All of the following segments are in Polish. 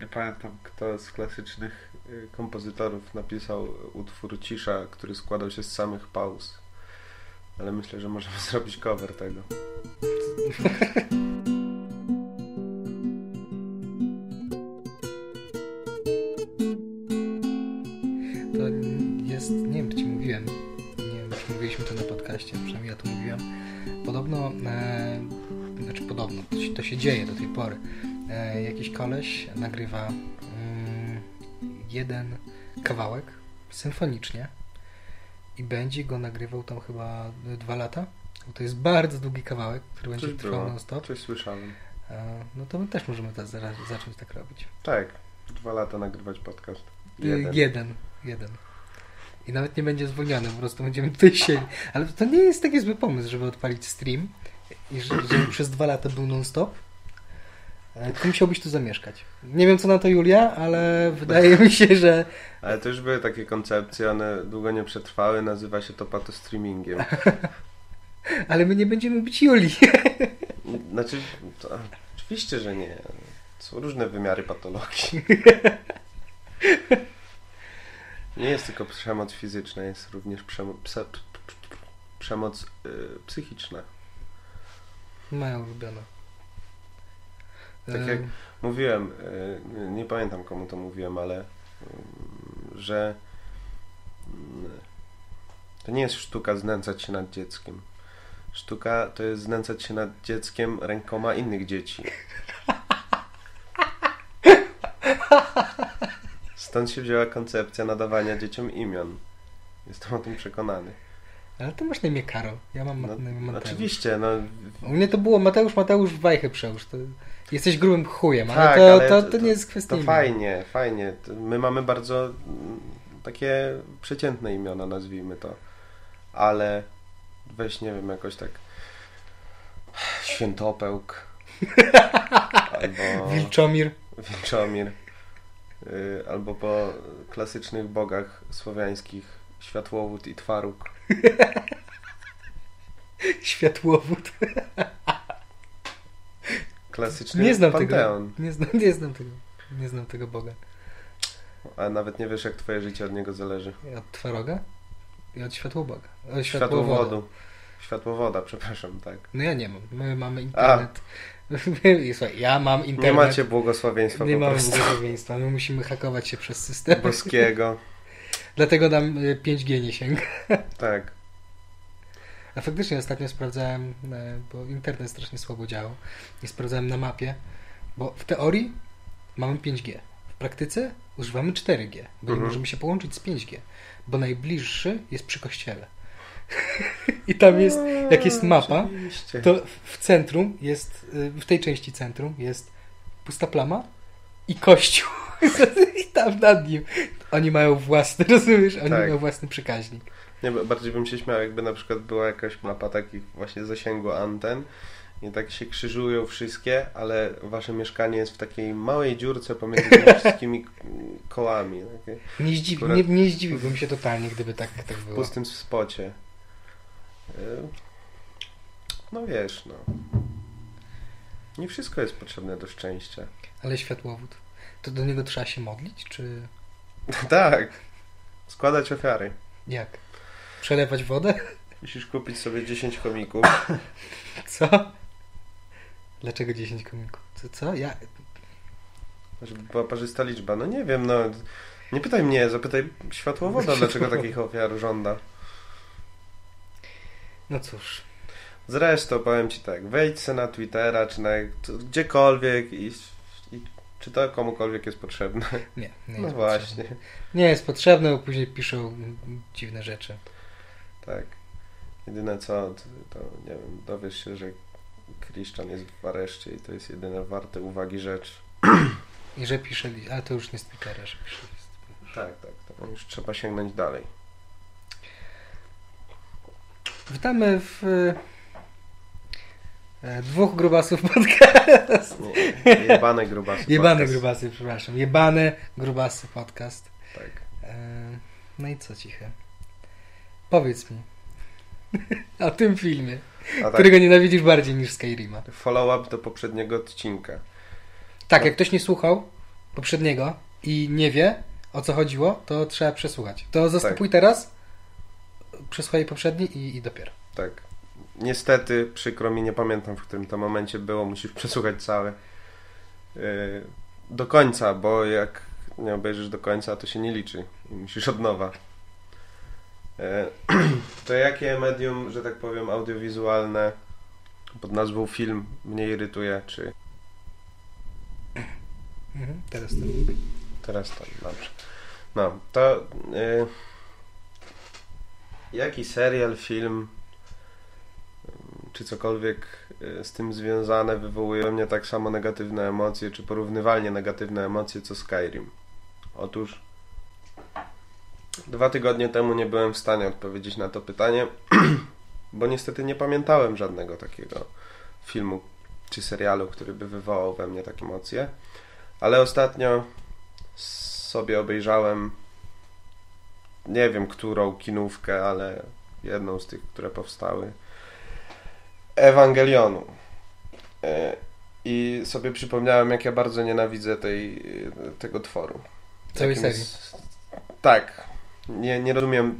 Nie pamiętam, kto z klasycznych y, kompozytorów napisał utwór Cisza, który składał się z samych pauz. Ale myślę, że możemy zrobić cover tego. To jest, nie wiem, czy ci mówiłem, nie wiem, czy mówiliśmy to na podcaście, przynajmniej ja to mówiłem. Podobno, e, znaczy podobno, to się, to się dzieje do tej pory. E, jakiś koleś nagrywa mm, jeden kawałek symfonicznie i będzie go nagrywał tam chyba dwa lata. Bo to jest bardzo długi kawałek, który będzie Coś trwał było. non-stop. Coś słyszałem. E, no to my też możemy teraz zacząć tak robić. Tak, dwa lata nagrywać podcast. Jeden. Jeden. jeden. Jeden. I nawet nie będzie zwolniony, po prostu będziemy tutaj siedzieć. Ale to nie jest taki zły pomysł, żeby odpalić stream i że- żeby przez dwa lata był non-stop. E, Tylko musiałbyś tu zamieszkać. Nie wiem co na to Julia, ale wydaje mi się, że Ale to już były takie koncepcje, one długo nie przetrwały, nazywa się to patostreamingiem. ale my nie będziemy być Julii. Znaczy, to, oczywiście, że nie. Są różne wymiary patologii. Nie jest tylko przemoc fizyczna, jest również przemo pse przemoc y, psychiczna. Moja ulubiona. Tak E, jak- Mówiłem, y, nie- pamiętam komu to mówiłem, ale że to nie jest sztuka znęcać się nad dzieckiem. Sztuka to jest znęcać się nad dzieckiem rękoma innych dzieci. Stąd się wzięła koncepcja nadawania dzieciom imion. Jestem o tym przekonany. Ale ty masz na imię Karol. Ja mam No, na imię Mateusz. oczywiście, no U mnie to było Mateusz, Mateusz, wajchę przełóż. To jesteś grubym chujem, ale, Tak, to, ale to, to- to nie jest kwestia To fajnie, fajnie. My mamy bardzo mm, takie przeciętne imiona, nazwijmy to. Ale weź, nie wiem, jakoś tak Świętopełk albo Wilczomir. Wilczomir y, albo po klasycznych bogach słowiańskich Światłowód i Twaruk. Światłowód. Nie znam panteon. tego. Nie znam, nie znam tego. Nie znam tego Boga. A nawet nie wiesz, jak twoje życie od niego zależy. Od Twaroga i od Światłoboga. Światłowoda. Światłowodu. Światłowoda, przepraszam, tak. No ja nie mam. My mamy internet. I Słuchaj, ja mam internet. Nie macie błogosławieństwa Nie mamy błogosławieństwa. My musimy hakować się przez system. boskiego. Dlatego nam y, 5G nie sięga. Tak. A faktycznie ostatnio sprawdzałem, e, bo internet strasznie słabo działał i sprawdzałem na mapie, bo w teorii mamy 5G. W praktyce używamy 4G, bo nie Mhm. możemy się połączyć z 5G, bo najbliższy jest przy kościele. I tam jest, jak jest mapa, Oczywiście. to w centrum jest, y, w tej części centrum jest pusta plama i kościół. I tam nad nim. Oni mają własny, rozumiesz? Oni Tak. mają własny przekaźnik. Nie, bardziej bym się śmiał, jakby na przykład była jakaś mapa takich właśnie zasięgu anten i tak się krzyżują wszystkie, ale wasze mieszkanie jest w takiej małej dziurce pomiędzy tymi wszystkimi kołami. Takie Nie, zdziwi, nie, nie zdziwiłbym się totalnie, gdyby tak, tak w było. pustym spocie. Y, No wiesz, no. Nie wszystko jest potrzebne do szczęścia. Ale światłowód. To do niego trzeba się modlić, czy tak. Składać ofiary. jak? Przelewać wodę? Musisz kupić sobie 10 chomików. Co? Dlaczego 10 komików? Co? co? Ja... Parzysta liczba. No nie wiem, no. Nie pytaj mnie, zapytaj światłowoda, dlaczego takich ofiar żąda. No cóż. Zresztą powiem ci tak, wejdź se na Twittera, czy na gdziekolwiek i, i czy to komukolwiek jest potrzebne. Nie, nie No jest właśnie, potrzebne. Nie jest potrzebne, bo później piszą dziwne rzeczy. Tak. Jedyne co, to, nie wiem, dowiesz się, że Christian jest w areszcie i to jest jedyne warte uwagi rzecz. I że pisze ale to już nie z Twittera, że pisze list. Tak, tak, to już trzeba sięgnąć dalej. Witamy w e, dwóch grubasów podcast. Nie, jebane grubasy. Jebane podcast. grubasy, przepraszam. Jebane grubasy podcast. Tak. E, no i co ciche? Powiedz mi o tym filmie, tak, którego nienawidzisz bardziej niż Skyrima. follow-up do poprzedniego odcinka. Tak, jak ktoś nie słuchał, poprzedniego i nie wie o co chodziło, to trzeba przesłuchać. To zastopuj Tak. teraz, przesłuchaj poprzedni i, i dopiero. Tak. Niestety, przykro mi, nie pamiętam w którym to momencie było, musisz przesłuchać całe yy, do końca, bo jak nie obejrzysz do końca, to się nie liczy i musisz od nowa. Yy, to jakie medium, że tak powiem, audiowizualne pod nazwą film mnie irytuje, czy Mhm, teraz to. Teraz to dobrze. No, to y, jaki serial, film czy cokolwiek y, z tym związane wywołuje we mnie tak samo negatywne emocje, czy porównywalnie negatywne emocje co Skyrim? Otóż dwa tygodnie temu nie byłem w stanie odpowiedzieć na to pytanie, bo niestety nie pamiętałem żadnego takiego filmu czy serialu, który by wywołał we mnie takie emocje. Ale ostatnio sobie obejrzałem nie wiem którą kinówkę, ale jedną z tych, które powstały. Ewangelionu. E, I sobie przypomniałem, jak ja bardzo nienawidzę tej, tego tworu. Całej serii. Tak. Nie, nie rozumiem.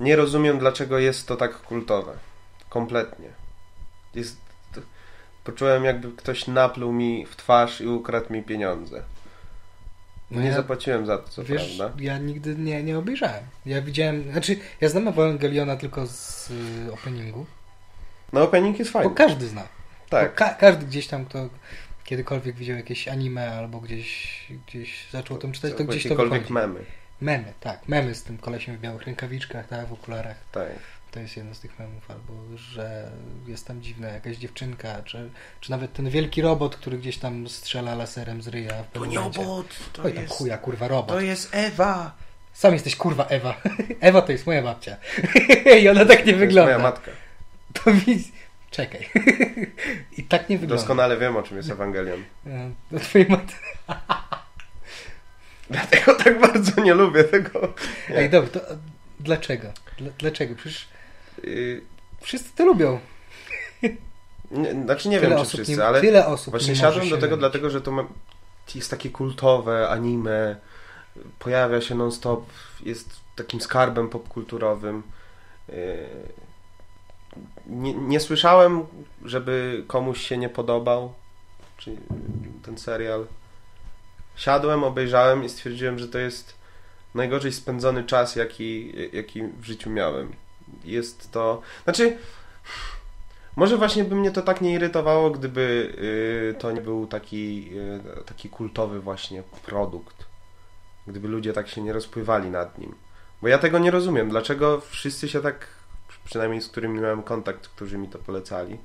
Nie rozumiem, dlaczego jest to tak kultowe. Kompletnie. Jest. Poczułem, jakby ktoś napluł mi w twarz i ukradł mi pieniądze. No nie ja- zapłaciłem za to, co Wiesz, prawda. ja nigdy nie, nie obejrzałem. Ja widziałem, znaczy ja znam Ewangeliona tylko z y, openingu, No, opening jest bo fajny. każdy zna. Bo Tak. Ka- każdy gdzieś tam, kto kiedykolwiek widział jakieś anime albo gdzieś, gdzieś zaczął o tym czytać, to gdzieś to wychodzi. memy. Memy, tak. Memy z tym kolesiem w białych rękawiczkach, tak, w okularach. Tak. To jest jeden z tych memów, albo że jest tam dziwna jakaś dziewczynka, czy, czy nawet ten wielki robot, który gdzieś tam strzela laserem z ryja w pewnym momencie. to Oj tam chuja, kurwa, robot. jest Ewa. Sam jesteś kurwa Ewa. Ewa to jest moja babcia. I ona tak nie To jest wygląda. moja matka. To widz... Czekaj. I tak nie wygląda. Doskonale wiem, o czym jest Ewangelion. E, Do twojej matki. Dlatego tak bardzo nie lubię tego. Ej, dobra, to dlaczego? Dla- Dlaczego? Przecież Yy, wszyscy to lubią. nie, znaczy nie tyle wiem, czy wszyscy, nie, ale Tyle osób właśnie nie siadłem do tego, dlatego że to ma, jest takie kultowe anime, pojawia się non-stop, jest takim skarbem popkulturowym. Yy, nie, nie słyszałem, żeby komuś się nie podobał czy ten serial. Siadłem, obejrzałem i stwierdziłem, że to jest najgorzej spędzony czas, jaki, jaki w życiu miałem. Jest to. Znaczy. Może właśnie by mnie to tak nie irytowało, gdyby y, to nie był taki, y, taki kultowy właśnie produkt. Gdyby ludzie tak się nie rozpływali nad nim. Bo ja tego nie rozumiem. Dlaczego wszyscy się tak, przynajmniej z którymi miałem kontakt, którzy mi to polecali,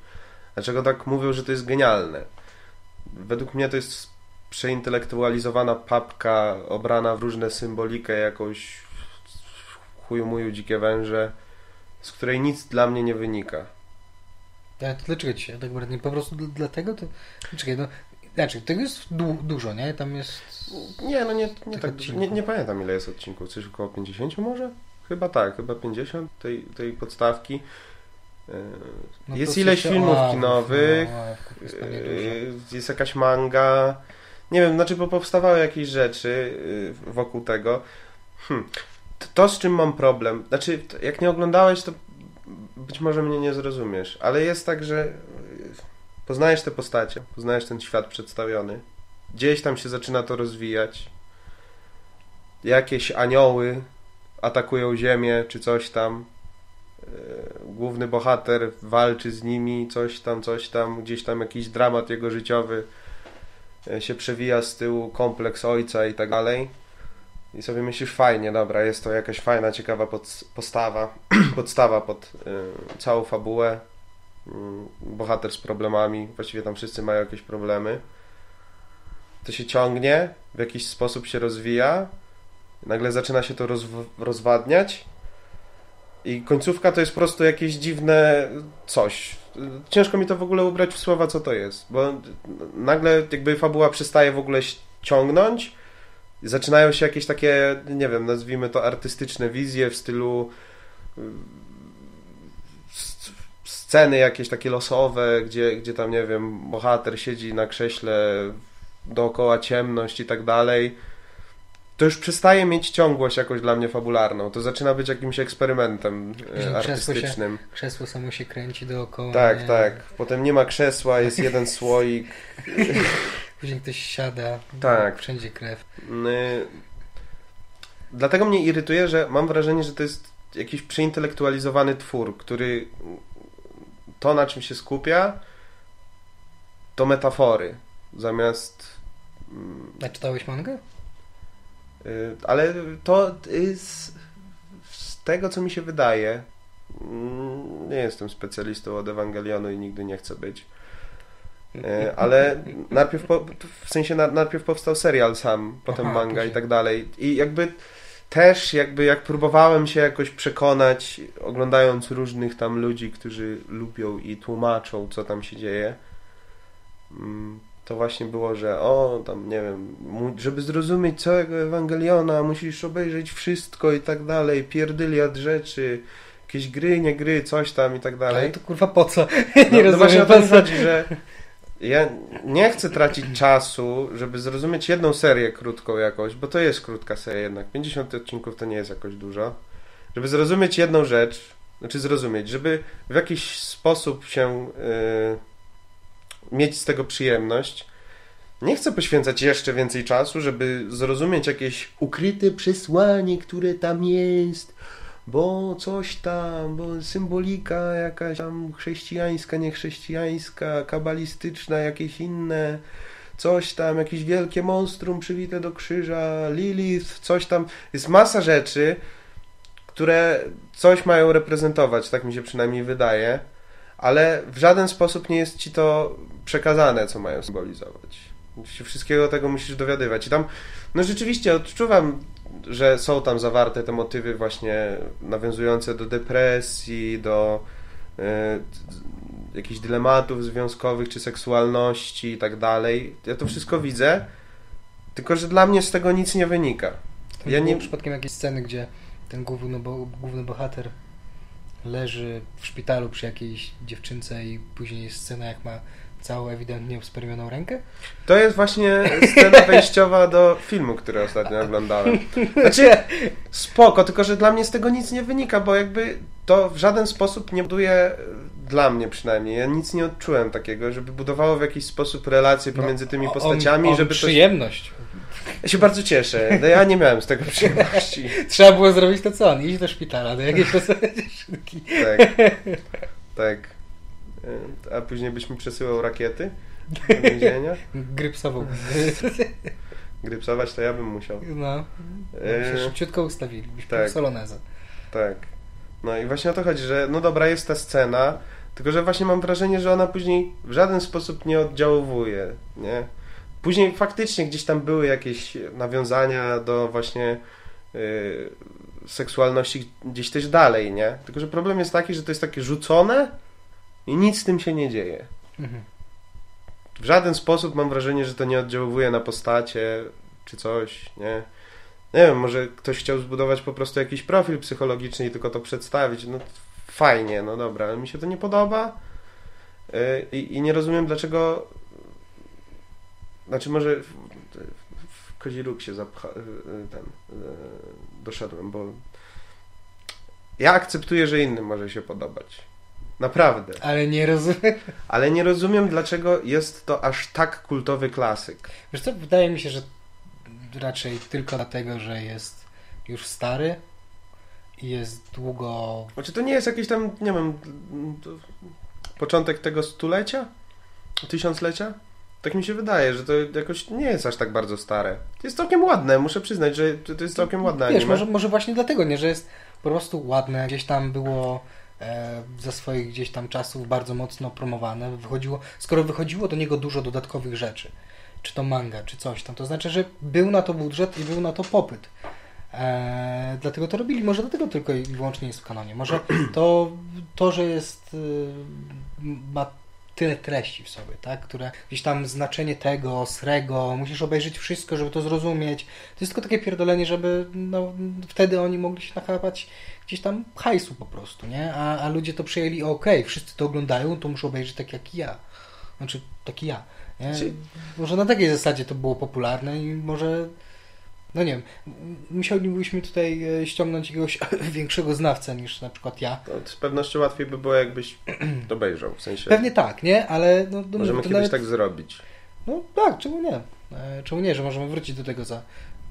dlaczego tak mówią, że to jest genialne? Według mnie to jest przeintelektualizowana papka obrana w różne symbolikę, jakąś chuju muju dzikie węże, z której nic dla mnie nie wynika. Ale to dlaczego ci się tak bardzo? Po prostu dl- dlatego to... Czekaj, no... Znaczy, tego jest du- dużo, nie? Tam jest... Nie, no nie, nie, tak, nie, nie pamiętam ile jest odcinków, coś około 50 może? Chyba tak, chyba 50 tej, tej podstawki. Yy, No jest to ileś filmów kinowych, no, ławków jest yy, jest jakaś manga. Nie wiem, znaczy, bo powstawały jakieś rzeczy yy, wokół tego. Hmm. To- z czym mam problem, znaczy, jak nie oglądałeś, to być może mnie nie zrozumiesz, ale jest tak, że yy, poznajesz te postacie, poznajesz ten świat przedstawiony, gdzieś tam się zaczyna to rozwijać. Jakieś anioły atakują ziemię, czy coś tam. Yy, Główny bohater walczy z nimi, coś tam, coś tam, gdzieś tam jakiś dramat jego życiowy się przewija z tyłu, kompleks ojca i tak dalej. I sobie myślisz, fajnie, dobra, jest to jakaś fajna, ciekawa pod, postawa, podstawa pod yy, całą fabułę. Yy, bohater z problemami, właściwie tam wszyscy mają jakieś problemy. To się ciągnie, w jakiś sposób się rozwija, nagle zaczyna się to rozw- rozwadniać i końcówka to jest po prostu jakieś dziwne coś. Ciężko mi to w ogóle ubrać w słowa, co to jest, bo nagle jakby fabuła przestaje w ogóle ciągnąć zaczynają się jakieś takie, nie wiem, nazwijmy to artystyczne wizje w stylu y, sceny jakieś takie losowe, gdzie, gdzie tam, nie wiem, bohater siedzi na krześle dookoła ciemność i tak dalej, to już przestaje mieć ciągłość jakoś dla mnie fabularną. To zaczyna być jakimś eksperymentem e, Że krzesło się- artystycznym. Krzesło samo się kręci dookoła. Tak, nie? tak. Potem nie ma krzesła, jest jeden słoik. Później ktoś siada. Tak. Wszędzie krew. Y, Dlatego mnie irytuje, że mam wrażenie, że to jest jakiś przeintelektualizowany twór, który to, na czym się skupia, to metafory. Zamiast. mm, A czytałeś mangę? Y, Ale to jest. Z tego, co mi się wydaje. mm, Nie jestem specjalistą od Ewangelionu i nigdy nie chcę być. E, Ale najpierw, po, w sensie na, najpierw powstał serial sam, potem Aha, manga później. i tak dalej. I jakby też jakby jak próbowałem się jakoś przekonać, oglądając różnych tam ludzi, którzy lubią i tłumaczą, co tam się dzieje, mm, to właśnie było, że o, tam nie wiem, żeby zrozumieć całego Ewangeliona, musisz obejrzeć wszystko i tak dalej, pierdyliard rzeczy, jakieś gry, nie gry, coś tam i tak dalej. Ale to kurwa po co? No, nie no właśnie o to rozumiem. chodzi, że ja nie chcę tracić czasu, żeby zrozumieć jedną serię krótką jakoś, bo to jest krótka seria jednak. 50 odcinków to nie jest jakoś dużo. Żeby zrozumieć jedną rzecz, znaczy zrozumieć, żeby w jakiś sposób się yy, mieć z tego przyjemność, nie chcę poświęcać jeszcze więcej czasu, żeby zrozumieć jakieś ukryte przesłanie, które tam jest, bo coś tam, bo symbolika jakaś tam chrześcijańska, niechrześcijańska, kabalistyczna, jakieś inne, coś tam, jakieś wielkie monstrum przywite do krzyża, Lilith, coś tam. Jest masa rzeczy, które coś mają reprezentować, tak mi się przynajmniej wydaje, ale w żaden sposób nie jest ci to przekazane, co mają symbolizować. Się wszystkiego tego musisz dowiadywać. I tam, no rzeczywiście odczuwam że są tam zawarte te motywy właśnie nawiązujące do depresji, do e, jakichś dylematów związkowych czy seksualności i tak dalej. Ja to wszystko widzę, tylko że dla mnie z tego nic nie wynika. To Ja nie- przypadkiem jakieś sceny, gdzie ten główny, bo, główny bohater leży w szpitalu przy jakiejś dziewczynce i później jest scena, jak ma całą ewidentnie uspermioną rękę? To jest właśnie scena wejściowa do filmu, który ostatnio oglądałem. Znaczy, spoko, tylko że dla mnie z tego nic nie wynika, bo jakby to w żaden sposób nie buduje, e, dla mnie przynajmniej, ja nic nie odczułem takiego, żeby budowało w jakiś sposób relacje pomiędzy tymi No, postaciami, on, on żeby to... przyjemność. Ja się bardzo cieszę, no ja nie miałem z tego przyjemności. Trzeba było zrobić to co? Iść do szpitala, do jakiejś dziewczynki. Tak, tak. E, A później byś mi przesyłał rakiety do więzienia? Grypsową. Grypsować to ja bym musiał. No. E, Się szybciutko ustawili. Tak. tak. Solonezę. Tak. No i właśnie o to chodzi, że no dobra, jest ta scena, tylko że właśnie mam wrażenie, że ona później w żaden sposób nie oddziałuje, nie? Później faktycznie gdzieś tam były jakieś nawiązania do właśnie y, seksualności gdzieś też dalej, nie? Tylko że problem jest taki, że to jest takie rzucone i nic z tym się nie dzieje. Mhm. W żaden sposób mam wrażenie, że to nie oddziałuje na postacie czy coś, nie? Nie wiem, może ktoś chciał zbudować po prostu jakiś profil psychologiczny i tylko to przedstawić. No fajnie, no dobra, ale mi się to nie podoba Yy, i, i nie rozumiem dlaczego. Znaczy, może w, w, kozi róg się zapcha, yy, ten, yy, doszedłem, bo ja akceptuję, że innym może się podobać. Naprawdę. Ale nie rozumiem. Ale nie rozumiem, dlaczego jest to aż tak kultowy klasyk. Wiesz co, wydaje mi się, że raczej tylko dlatego, że jest już stary i jest długo... Znaczy, to nie jest jakiś tam, nie wiem, początek tego stulecia? Tysiąclecia? Tak mi się wydaje, że to jakoś nie jest aż tak bardzo stare. To jest całkiem ładne, muszę przyznać, że to jest całkiem ładne Wiesz, anime. może, może właśnie dlatego, nie, że jest po prostu ładne, gdzieś tam było e, ze swoich gdzieś tam czasów bardzo mocno promowane, wychodziło, skoro wychodziło do niego dużo dodatkowych rzeczy, czy to manga, czy coś tam, to znaczy, że był na to budżet i był na to popyt. E, dlatego to robili, może dlatego tylko i wyłącznie jest w kanonie. Może to, to że jest, y, ma tyle treści w sobie, tak, które gdzieś tam znaczenie tego, srego, musisz obejrzeć wszystko, żeby to zrozumieć. To jest tylko takie pierdolenie, żeby no, wtedy oni mogli się nachapać gdzieś tam hajsu po prostu, nie? A, a ludzie to przyjęli, okej, wszyscy to oglądają, to muszę obejrzeć tak jak ja. Znaczy, tak jak ja. Nie? Czy- Może na takiej zasadzie to było popularne i może, no nie wiem, musielibyśmy tutaj e, ściągnąć jakiegoś większego znawcę niż na przykład ja. To z pewnością łatwiej by było, jakbyś obejrzał. W sensie, Pewnie tak, nie? Ale no, no, możemy kiedyś nawet, tak zrobić. No tak, czemu nie? E, Czemu nie, że możemy wrócić do tego za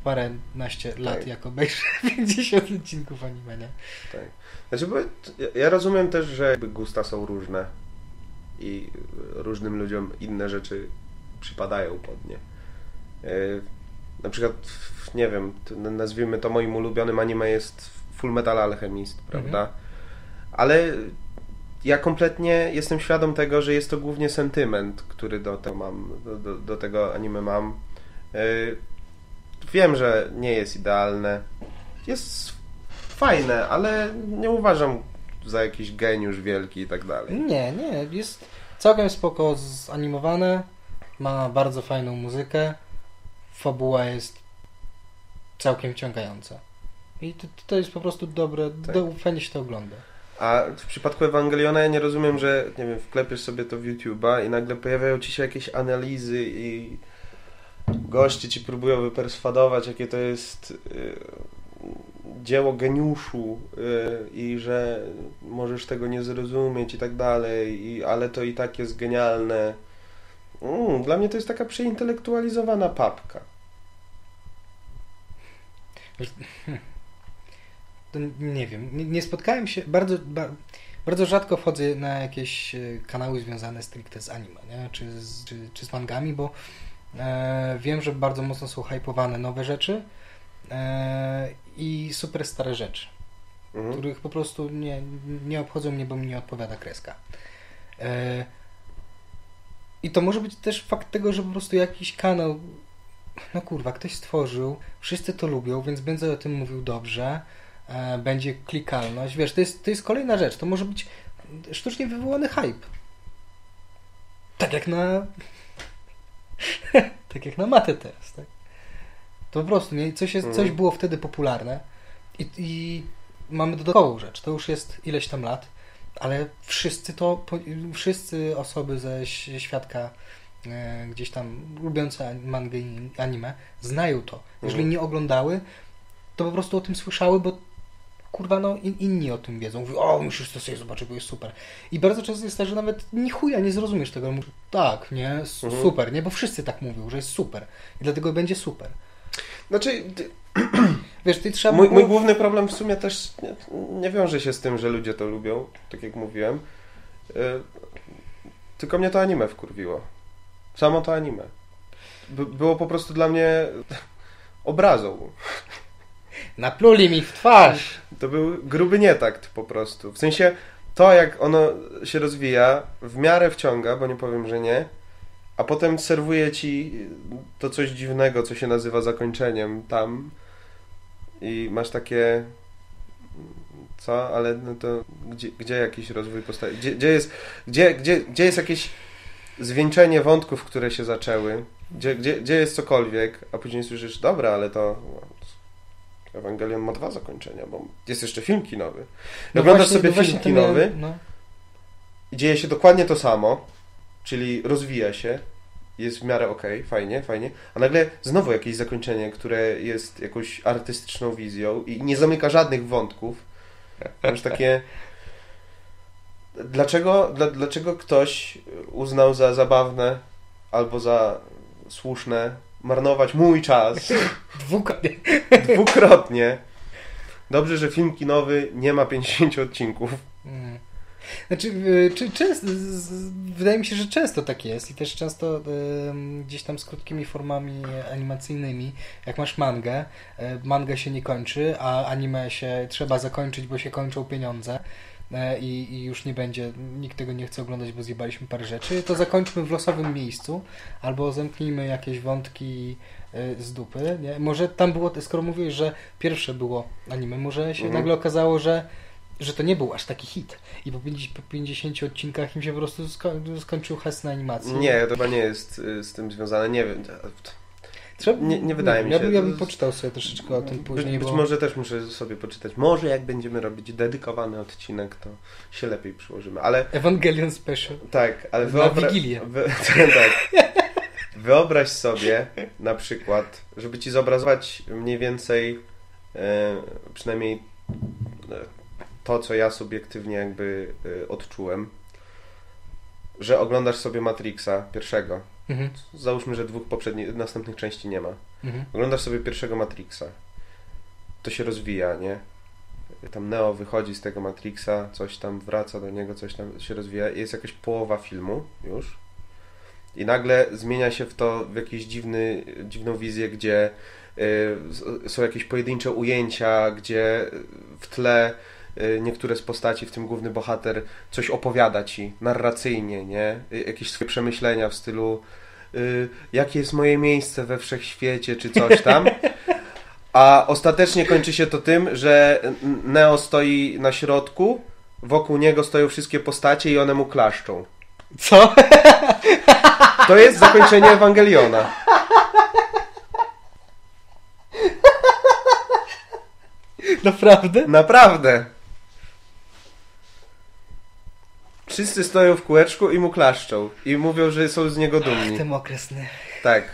parę naście lat, Tak. jak obejrzę 50 odcinków anime, nie? Tak. Znaczy, bo ja- ja rozumiem też, że jakby gusta są różne i różnym ludziom inne rzeczy przypadają pod nie. Na przykład, nie wiem, nazwijmy to moim ulubionym anime jest Full Metal Alchemist, prawda? Ale ja kompletnie jestem świadom tego, że jest to głównie sentyment, który do tego mam, do, do, do tego anime mam. Yy, Wiem, że nie jest idealne. Jest fajne, ale nie uważam za jakiś geniusz wielki i tak dalej. Nie, nie, jest całkiem spoko zanimowane, ma bardzo fajną muzykę, fabuła jest całkiem wciągająca. I to, to jest po prostu dobre, Tak. do, fajnie się to ogląda. A w przypadku Ewangeliona ja nie rozumiem, że nie wiem, wklepiesz sobie to w YouTube'a i nagle pojawiają ci się jakieś analizy i goście ci próbują wyperswadować, jakie to jest y, dzieło geniuszu y, i że możesz tego nie zrozumieć i tak dalej, i, ale to i tak jest genialne. Mm, dla mnie to jest taka przeintelektualizowana papka. To nie wiem, nie, spotkałem się, bardzo, ba, bardzo rzadko wchodzę na jakieś e, kanały związane stricte z anime, nie? Czy, z, czy, czy z mangami, bo e, wiem, że bardzo mocno są hypowane nowe rzeczy e, i super stare rzeczy, Mhm. których po prostu nie, nie obchodzą mnie, bo mi nie odpowiada kreska. E, I to może być też fakt tego, że po prostu jakiś kanał, no kurwa, ktoś stworzył, wszyscy to lubią, więc będę o tym mówił dobrze, e, będzie klikalność. Wiesz, to jest, to jest kolejna rzecz, to może być sztucznie wywołany hype. Tak jak na. tak jak na matę teraz, tak? To po prostu, nie? Coś, jest, coś Mhm. było wtedy popularne i, i mamy dodatkową rzecz. To już jest ileś tam lat, ale wszyscy to, wszyscy osoby ze świadka e, gdzieś tam lubiące an- mangę i anime znają to. Jeżeli Mhm. nie oglądały, to po prostu o tym słyszały, bo kurwa, no in, inni o tym wiedzą. Mówią, o, musisz to sobie zobaczyć, bo jest super. I bardzo często jest tak, że nawet ni chuja nie zrozumiesz tego. Mówisz, tak, nie, Mhm. super, nie, bo wszyscy tak mówią, że jest super. I dlatego będzie super. Znaczy, Wiesz, ty trzeba Mój, było... mój główny problem w sumie też nie, nie wiąże się z tym, że ludzie to lubią, tak jak mówiłem. Y, tylko mnie to anime wkurwiło. Samo to anime. By, było po prostu dla mnie obrazą. Napluli mi w twarz. To był gruby nietakt po prostu. W sensie to, jak ono się rozwija, w miarę wciąga, bo nie powiem, że nie, a potem serwuje ci to coś dziwnego, co się nazywa zakończeniem tam i masz takie co, ale no to gdzie, gdzie jakiś rozwój postaci? Gdzie, gdzie, jest, gdzie, gdzie, gdzie jest jakieś zwieńczenie wątków, które się zaczęły? Gdzie, gdzie, gdzie jest cokolwiek, a później słyszysz, dobra, ale to Ewangelion ma dwa zakończenia, bo jest jeszcze film kinowy. No Oglądasz właśnie- sobie no film kinowy No. i dzieje się dokładnie to samo, czyli rozwija się, jest w miarę okej, fajnie, fajnie, a nagle znowu jakieś zakończenie, które jest jakąś artystyczną wizją i nie zamyka żadnych wątków. Masz takie... Dlaczego, dla, dlaczego ktoś uznał za zabawne albo za słuszne marnować mój czas Dwukrotnie. dwukrotnie? Dobrze, że film kinowy nie ma 50 odcinków. Znaczy, y, czy, z- wydaje mi się, że często tak jest i też często ym, gdzieś tam z krótkimi formami animacyjnymi, jak masz mangę, y, manga się nie kończy, a anime się trzeba zakończyć, bo się kończą pieniądze y, i, i już nie będzie, nikt tego nie chce oglądać, bo zjebaliśmy parę rzeczy, to zakończmy w losowym miejscu albo zamknijmy jakieś wątki y, z dupy. Nie? Może tam było, skoro mówiłeś, że pierwsze było anime, może się Mhm. nagle okazało, że że to nie był aż taki hit. I po 50, po 50 odcinkach im się po prostu sko skończył has na animacji. Nie, to chyba nie jest y, z tym związane, nie wiem. Trzeba, nie- nie wydaje mi ja się. bym- Ja bym poczytał sobie troszeczkę o tym później, być, być bo... może też muszę sobie poczytać. Może jak będziemy robić dedykowany odcinek, to się lepiej przyłożymy. Ale Evangelion Special. tak, ale Na wyobra- Wigilię. Wy... tak. Wyobraź sobie na przykład, żeby ci zobrazować mniej więcej e, przynajmniej e, to, co ja subiektywnie jakby e, odczułem, że oglądasz sobie Matrixa pierwszego. Mhm. Załóżmy, że dwóch poprzednich, następnych części nie ma. Mhm. Oglądasz sobie pierwszego Matrixa. To się rozwija, nie? Tam Neo wychodzi z tego Matrixa, coś tam wraca do niego, coś tam się rozwija. Jest jakaś połowa filmu już. I nagle zmienia się w to w jakiś dziwny, dziwną wizję, gdzie y, są jakieś pojedyncze ujęcia, gdzie w tle y, niektóre z postaci, w tym główny bohater, coś opowiada ci narracyjnie, nie? Y, Jakieś swoje przemyślenia w stylu y, jakie jest moje miejsce we wszechświecie, czy coś tam. A ostatecznie kończy się to tym, że Neo stoi na środku, wokół niego stoją wszystkie postacie i one mu klaszczą. Co? To jest zakończenie Ewangeliona. Naprawdę? Naprawdę. Wszyscy stoją w kółeczku i mu klaszczą. I mówią, że są z niego dumni. Ten okresny. Tak.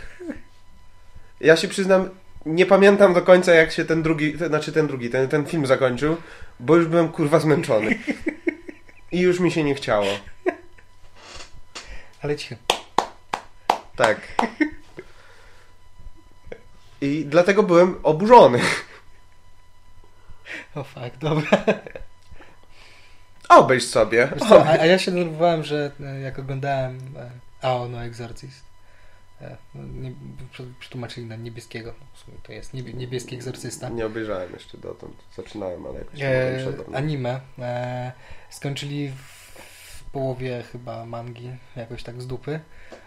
Ja się przyznam, nie pamiętam do końca jak się ten drugi, to znaczy ten drugi, ten, ten film zakończył, bo już byłem kurwa zmęczony. I już mi się nie chciało. Ale cicho. Tak. I dlatego byłem oburzony. O fuck, dobra. Obejrz sobie. Co, a, a ja się denerwowałem, że e, jak oglądałem e, Ao no Exorcist, e, no, nie, przetłumaczyli na niebieskiego, w sumie to jest niebie, niebieski egzorcysta. Nie obejrzałem jeszcze dotąd. Zaczynałem, ale jakoś nie E, anime e, skończyli w, w połowie chyba mangi, jakoś tak z dupy,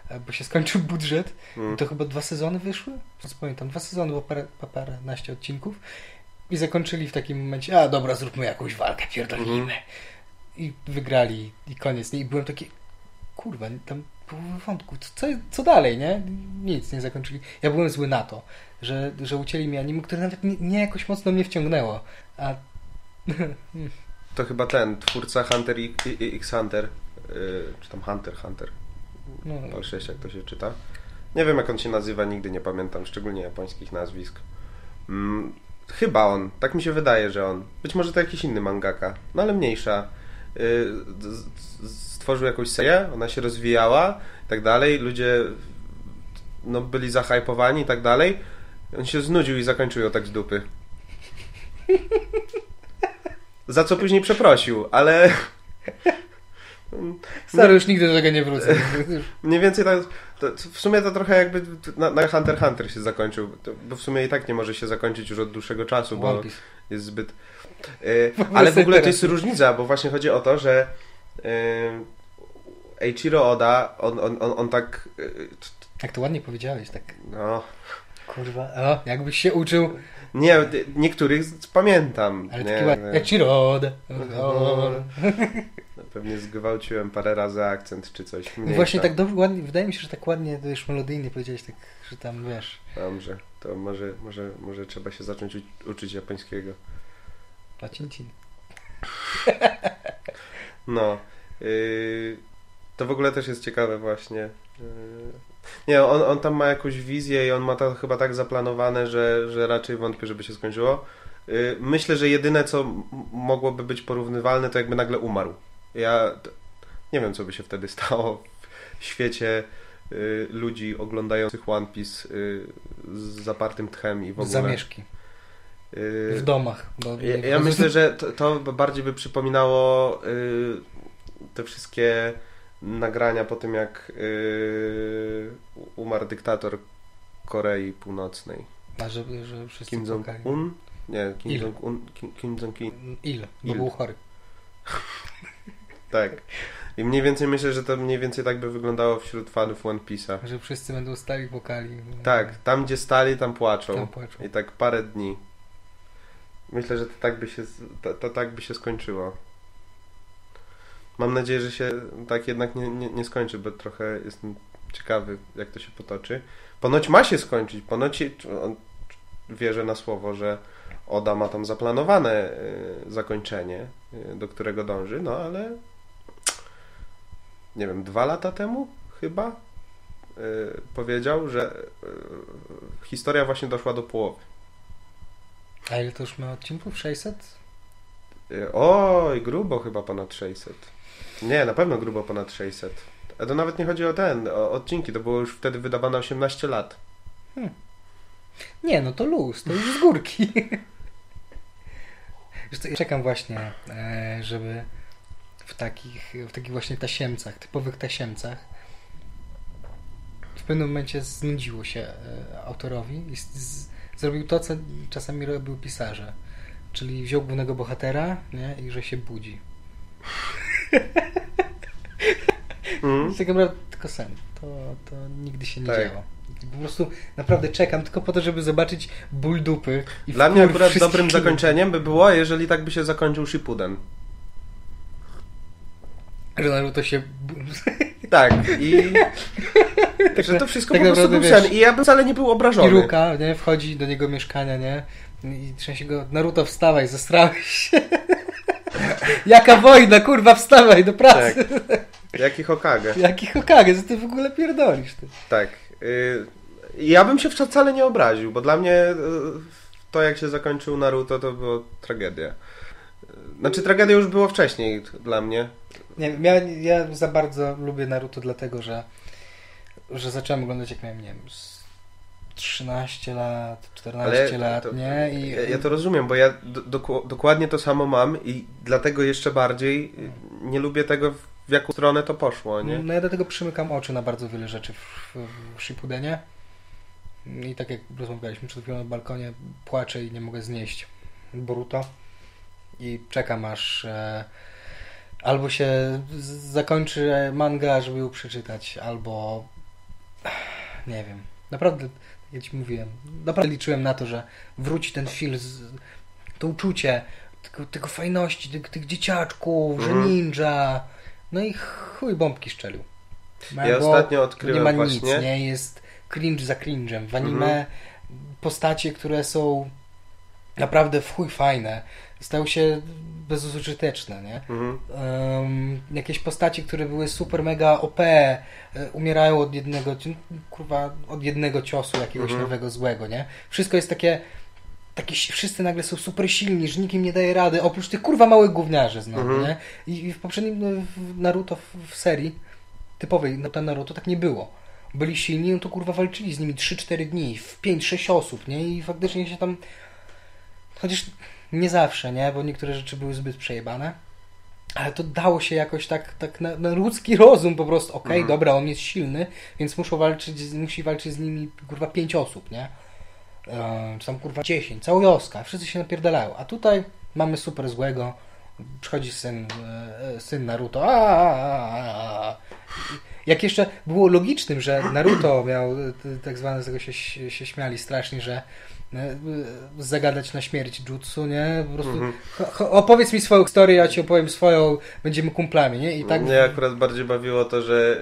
e, bo się skończył budżet. Mm. I to chyba dwa sezony wyszły? Co pamiętam, dwa sezony, bo parę, paręnaście odcinków. I zakończyli w takim momencie, a dobra, zróbmy jakąś walkę, pierdolimy. Mhm. I wygrali i koniec. nie? I byłem taki, kurwa, tam połowy wątku, co, co, dalej, nie? Nic nie zakończyli. Ja byłem zły na to, że, że ucięli mi anime, które nawet nie, nie jakoś mocno mnie wciągnęło. A To chyba ten, twórca Hunter X Hunter. Yy, czy tam Hunter, Hunter. no, Pal 6, jak to się czyta. Nie wiem, jak on się nazywa, nigdy nie pamiętam, szczególnie japońskich nazwisk. Mm, chyba on, tak mi się wydaje, że on. Być może to jakiś inny mangaka, no ale mniejsza. Z- stworzył jakąś serię, ona się rozwijała i tak dalej. Ludzie no, byli zahypowani i tak dalej. On się znudził i zakończył ją tak z dupy. Za co później przeprosił, ale Stary, już nigdy do tego nie wrócę. Mniej więcej tak. W sumie to trochę jakby na, na Hunter x Hunter się zakończył, to, bo w sumie i tak nie może się zakończyć już od dłuższego czasu, bo jest zbyt. Ogóle ale w ogóle to jest różnica, bo właśnie chodzi o to, że yy, Eiichiro Oda, on, on, on, on tak. Jak to ładnie powiedziałeś, tak. no. Kurwa, o, jakbyś się uczył, Nie, niektórych pamiętam. ale nie, taki ładny, nie. jak ci rodę. Pewnie zgwałciłem parę razy akcent czy coś. I Mniejsza. właśnie tak dobrze, ładnie, wydaje mi się, że tak ładnie, to już melodyjnie powiedziałeś, tak, że tam, wiesz, Dobrze, to może, może, może trzeba się zacząć uczyć japońskiego. Pacincin. No. Yy, to w ogóle też jest ciekawe właśnie. Yy, nie, on, on tam ma jakąś wizję i on ma to chyba tak zaplanowane, że, że raczej wątpię, żeby się skończyło. Yy, myślę, że jedyne, co mogłoby być porównywalne, to jakby nagle umarł. Ja nie wiem, co by się wtedy stało w świecie yy, ludzi oglądających One Piece yy, z zapartym tchem i w ogóle. Zamieszki. W domach. Bo ja, ja myślę, że to, to bardziej by przypominało y, te wszystkie nagrania po tym, jak y, umarł dyktator Korei Północnej. A że, że wszyscy Kim. Jong-un? Nie, Kim Il. Jong-un. Kim, Kim Jong-un. Il, bo Il. był chory. Tak. I mniej więcej myślę, że to mniej więcej tak by wyglądało wśród fanów One Piece'a. Że wszyscy będą stali płakali. Tak, tam gdzie stali, tam płaczą. Tam płaczą. I tak parę dni. Myślę, że to tak by się, to, to tak by się skończyło. Mam nadzieję, że się tak jednak nie, nie, nie skończy, bo trochę jestem ciekawy, jak to się potoczy. Ponoć ma się skończyć. Ponoć on wierzę na słowo, że Oda ma tam zaplanowane y, zakończenie, y, do którego dąży, no ale nie wiem, dwa lata temu chyba y, powiedział, że historia właśnie doszła do połowy. A ile to już ma odcinków? 600? Y, oj, grubo chyba ponad 600. Nie, na pewno grubo ponad 600. A to nawet nie chodzi o ten, o odcinki, to było już wtedy wydawane 18 lat. Nie, no to luz, to już z górki. Czekam właśnie, e, żeby w takich, w takich właśnie tasiemcach, typowych tasiemcach, w pewnym momencie znudziło się e, autorowi i z, z, zrobił to, co czasami robił pisarze. Czyli wziął głównego bohatera nie? i że się budzi. Mm. Tak naprawdę tylko sen. To, to nigdy się nie Tak. działo. Po prostu naprawdę czekam tylko po to, żeby zobaczyć ból dupy. I Dla mnie akurat dobrym zakończeniem by było, jeżeli tak by się zakończył Shippuden. Że Naruto się... Tak, i że to wszystko tak po prostu był sen i ja bym wcale nie był obrażony. Piruka, nie? Wchodzi do niego mieszkania, nie? I trzęsie go, Naruto wstawaj, zestrałeś się. Jaka wojna, kurwa, wstawaj do pracy. Jaki Hokage. Jaki Hokage, co ty w ogóle pierdolisz? Ty? Tak. y, Ja bym się wcale nie obraził, bo dla mnie y, to jak się zakończył Naruto to było tragedia. Znaczy tragedia już było wcześniej dla mnie. Nie wiem, ja, ja za bardzo lubię Naruto dlatego, że, że zacząłem oglądać jak miałem, nie wiem, z 13 lat, 14 lat, to, nie? I, ja, ja to rozumiem, bo ja do, doku- dokładnie to samo mam i dlatego jeszcze bardziej nie lubię tego w jaką stronę to poszło, nie? No ja dlatego przymykam oczy na bardzo wiele rzeczy w, w Shippudenie. I tak jak rozmawialiśmy przed chwilą na balkonie, płaczę i nie mogę znieść Boruto. I czekam aż e, albo się zakończy manga, żeby ją przeczytać, albo nie wiem. Naprawdę, tak jak ci mówiłem, naprawdę liczyłem na to, że wróci ten film, z, to uczucie, tego, tego fajności, tych, tych dzieciaczków, że Mhm. ninja. No i chuj bombki szczelił. Ja ostatnio nie odkryłem ma właśnie... nic, nie? Jest cringe za cringe'em. W anime Mhm. postacie, które są naprawdę w chuj fajne, stały się bezużyteczne, nie? Mhm. Em, jakieś postacie, które były super mega OP, e, umierają od jednego, kurwa, od jednego ciosu jakiegoś Mhm. nowego złego, nie? Wszystko jest takie, takie, wszyscy nagle są super silni, że nikim nie daje rady, oprócz tych kurwa małych gówniarzy znowu, Mhm. nie? I, I w poprzednim no, w Naruto w, w serii typowej no, ten Naruto tak nie było. Byli silni, no to kurwa walczyli z nimi 3-4 dni, w 5-6 osób, nie? I faktycznie się tam chociaż nie zawsze, nie? Bo niektóre rzeczy były zbyt przejebane. Ale to dało się jakoś tak, tak na, na ludzki rozum po prostu. Okej, Mhm. dobra, on jest silny, więc muszą walczyć, musi walczyć z nimi kurwa 5 osób, nie? E, czy tam kurwa 10, cała wioska, wszyscy się napierdalają. A tutaj mamy super złego, przychodzi syn, e, syn Naruto, a, a, a, a. Jak jeszcze było logicznym, że Naruto miał e, tak zwane, z tego się, się śmiali strasznie, że e, e, zagadać na śmierć jutsu, nie? Po prostu Mhm. opowiedz mi swoją historię, ja ci opowiem swoją, będziemy kumplami, nie? I tak Mnie akurat bardziej bawiło to, że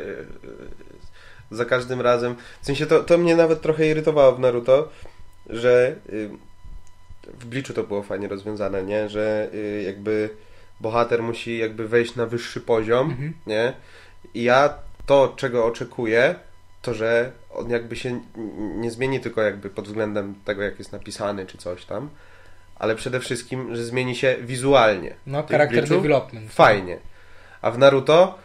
y, za każdym razem, w sensie to, to mnie nawet trochę irytowało w Naruto, że y, w Bliczu to było fajnie rozwiązane, nie? Że y, jakby bohater musi jakby wejść na wyższy poziom, Mhm. nie? I ja to, czego oczekuję, to, że on jakby się nie zmieni tylko jakby pod względem tego, jak jest napisany, czy coś tam, ale przede wszystkim, że zmieni się wizualnie. No, charakter development. Fajnie. A w Naruto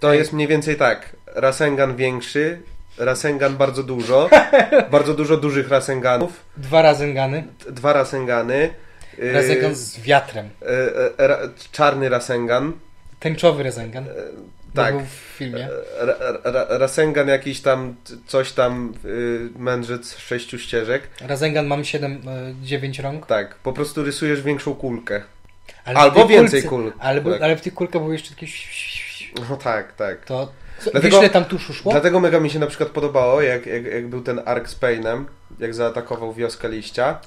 to Ej. jest mniej więcej tak. Rasengan większy, Rasengan bardzo dużo, bardzo dużo dużych Rasenganów, Dwa Razengany. d- dwa Rasengany, yy, Rasengan z wiatrem. yy, ra, czarny Rasengan, Tęczowy Rasengan. Tak. tak, Był w filmie. ra, ra, Rasengan jakiś tam, coś tam, yy, mędrzec sześciu ścieżek, Rasengan mam 7, 9 rąk. tak, po prostu rysujesz większą kulkę. Ale Albo więcej kulce- kul. Ale, był- kulek. ale w tych kulkach były jeszcze jakieś... No tak, tak. To... Dlatego- Wiesz tam tuszu szło? Dlatego mega mi się na przykład podobało, jak, jak, jak był ten ark z Painem, jak zaatakował wioskę liścia.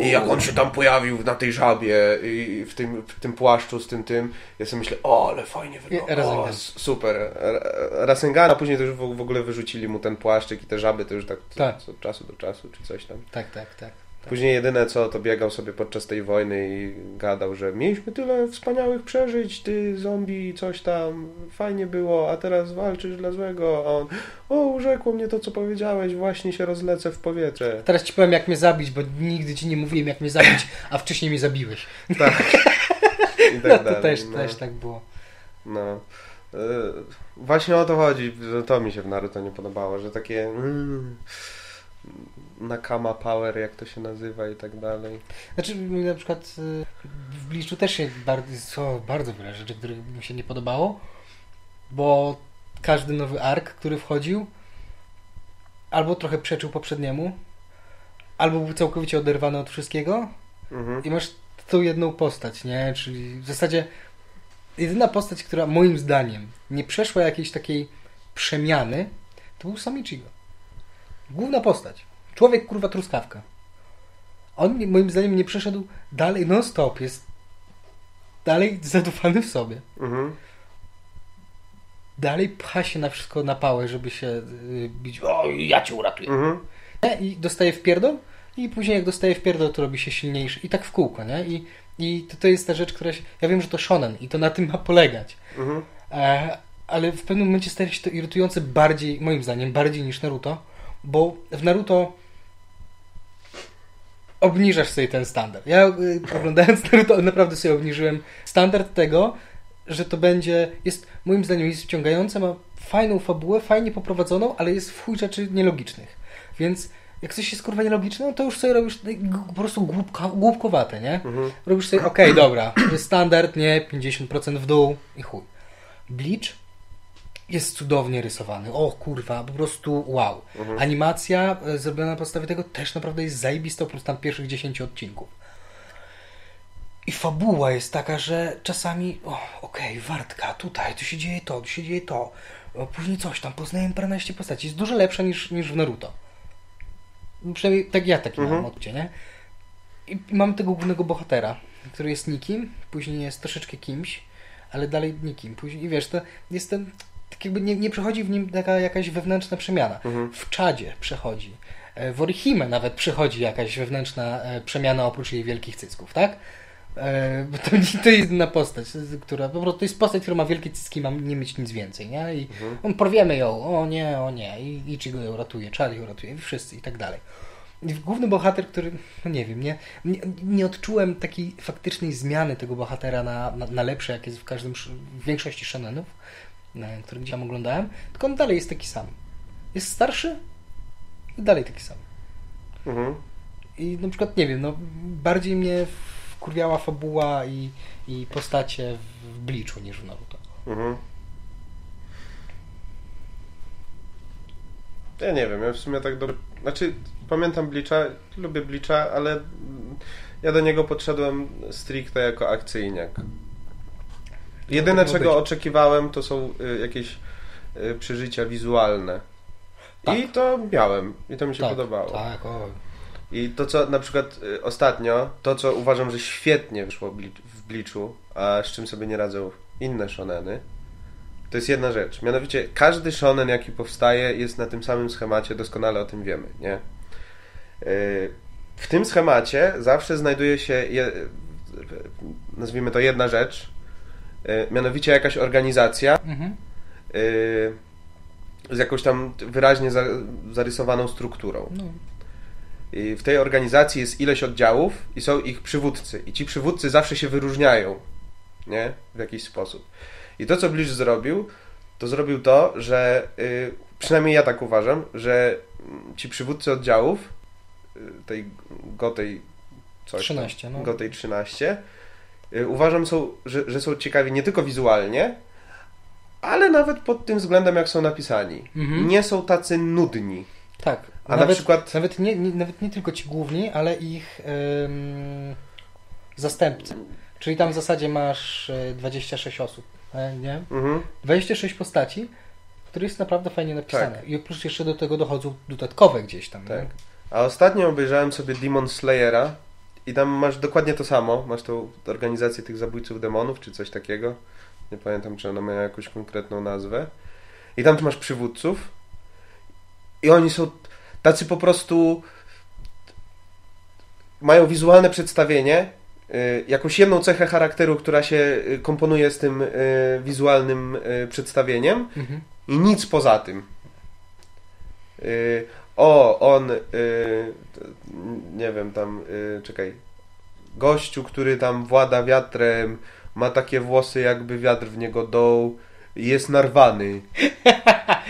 I jak on się tam pojawił na tej żabie i w tym, w tym płaszczu z tym tym, ja sobie myślę, o, ale fajnie wygląda. O, super. Ra- Rasengan, a później to już w w ogóle wyrzucili mu ten płaszczyk i te żaby to już tak, Tak. co od czasu do czasu, czy coś tam. Tak, tak, tak. Później jedyne co, to biegał sobie podczas tej wojny i gadał, że mieliśmy tyle wspaniałych przeżyć, ty zombie, coś tam, fajnie było, a teraz walczysz dla złego, a on, o, urzekło mnie to, co powiedziałeś, właśnie się rozlecę w powietrze. Teraz ci powiem, jak mnie zabić, bo nigdy ci nie mówiłem, jak mnie zabić, a wcześniej mnie zabiłeś. Tak. I tak No, to dalej, też, no. też tak było. No. E, Właśnie o to chodzi, to mi się w Naruto nie podobało, że takie mm, nakama power, jak to się nazywa i tak dalej. Znaczy, mi na przykład y, w Bliczu też się bardzo, bardzo wiele rzeczy, których mi się nie podobało, bo każdy nowy ark, który wchodził, albo trochę przeczył poprzedniemu, albo był całkowicie oderwany od wszystkiego Mhm. i masz tą jedną postać, nie? Czyli w zasadzie jedyna postać, która moim zdaniem nie przeszła jakiejś takiej przemiany, to był Samichigo. Główna postać. Człowiek, kurwa, truskawka. On moim zdaniem nie przeszedł dalej, non stop, jest dalej zadufany w sobie. Mhm. Dalej pcha się na wszystko na pałę, żeby się y, bić. O, ja cię uratuję. Mhm. I dostaje w pierdol i później jak dostaje w pierdol, to robi się silniejszy. I tak w kółko, nie? I, i to, to jest ta rzecz, która się... Ja wiem, że to shonen i to na tym ma polegać. Mhm. E, ale w pewnym momencie staje się to irytujące bardziej, moim zdaniem, bardziej niż Naruto, bo w Naruto obniżasz sobie ten standard. Ja y, oglądając Naruto naprawdę sobie obniżyłem standard tego, że to będzie, jest moim zdaniem jest wciągające, ma fajną fabułę, fajnie poprowadzoną, ale jest w chuj rzeczy nielogicznych. Więc jak coś jest kurwa nielogiczne, no to już sobie robisz po prostu głupka, głupkowate, nie? Mhm. Robisz sobie, okej, dobra, to jest standard, nie, 50% w dół i chuj. Bleach jest cudownie rysowany. O kurwa, po prostu wow. Mhm. Animacja e, zrobiona na podstawie tego też naprawdę jest zajebista, oprócz tam pierwszych 10 odcinków. I fabuła jest taka, że czasami, o, okej, wartka, tutaj, tu się dzieje to, tu się dzieje to. O, później coś tam, poznajemy paręnaście postaci. Jest dużo lepsza niż, niż w Naruto. Przynajmniej tak ja taki Mhm. mam odczucie, nie? I mam tego głównego bohatera, który jest nikim, później jest troszeczkę kimś, ale dalej nikim. Później, i wiesz, to jest ten, tak jakby nie, nie przechodzi w nim taka jakaś wewnętrzna przemiana. Mhm. W Czadzie przechodzi. E, W Orihime nawet przechodzi jakaś wewnętrzna e, przemiana oprócz jej wielkich cycków, tak? E, Bo to, to jest inna postać, która po prostu to jest postać, która ma wielkie cycki, ma nie mieć nic więcej, nie? I Mhm. on porwiemy ją, o nie, o nie, i Ichigo ją ratuje, Charlie ją ratuje, wszyscy i tak dalej. Główny bohater, który, no nie wiem, nie, nie, nie odczułem takiej faktycznej zmiany tego bohatera na, na, na lepsze, jak jest w każdym, w większości shonenów, na, które gdzieś tam oglądałem, tylko on dalej jest taki sam. Jest starszy i dalej taki sam. Mhm. I na przykład, nie wiem, no bardziej mnie wkurwiała fabuła i, i postacie w Bleachu niż w Naruto. Mhm. Ja nie wiem, ja w sumie tak dobrze... Znaczy, pamiętam Bleacha, lubię Bleacha, ale ja do niego podszedłem stricte jako akcyjniak. Jedyne, czego oczekiwałem, to są y, jakieś y, przeżycia wizualne. Tak. I to miałem. I to mi się tak, podobało. Tak, o. I to, co na przykład y, ostatnio, to co uważam, że świetnie wyszło w Bleachu, a z czym sobie nie radzą inne shoneny, to jest jedna rzecz. Mianowicie, każdy shonen, jaki powstaje, jest na tym samym schemacie, doskonale o tym wiemy, nie? W tym schemacie zawsze znajduje się, je, nazwijmy to jedna rzecz, mianowicie jakaś organizacja, Mhm. y, z jakąś tam wyraźnie za, zarysowaną strukturą. No. I w tej organizacji jest ileś oddziałów i są ich przywódcy. I ci przywódcy zawsze się wyróżniają, nie? W jakiś sposób. I to, co Bleach zrobił, to zrobił to, że y, przynajmniej ja tak uważam, że ci przywódcy oddziałów y, tej Gotej coś tam, 13, no. Gotej 13 y, uważam, są, że, że są ciekawi nie tylko wizualnie, ale nawet pod tym względem, jak są napisani. Mhm. Nie są tacy nudni. Tak. A na nawet, przykład- Nawet nie, nie, nawet nie tylko ci główni, ale ich ym, zastępcy. Czyli tam w zasadzie masz y, 26 osób, e, nie? Mhm. 26 postaci, które jest naprawdę fajnie napisane. Tak. I oprócz jeszcze do tego dochodzą dodatkowe gdzieś tam. Tak. nie? A ostatnio obejrzałem sobie Demon Slayera i tam masz dokładnie to samo. Masz tą organizację tych zabójców demonów, czy coś takiego. Nie pamiętam, czy ona miała jakąś konkretną nazwę. I tam masz przywódców. I oni są tacy po prostu mają wizualne przedstawienie, y, jakąś jedną cechę charakteru, która się y, komponuje z tym y, wizualnym przedstawieniem Mhm. i nic poza tym. O, on, y, nie wiem, tam, y, czekaj, gościu, który tam włada wiatrem, ma takie włosy, jakby wiatr w niego dął, jest narwany.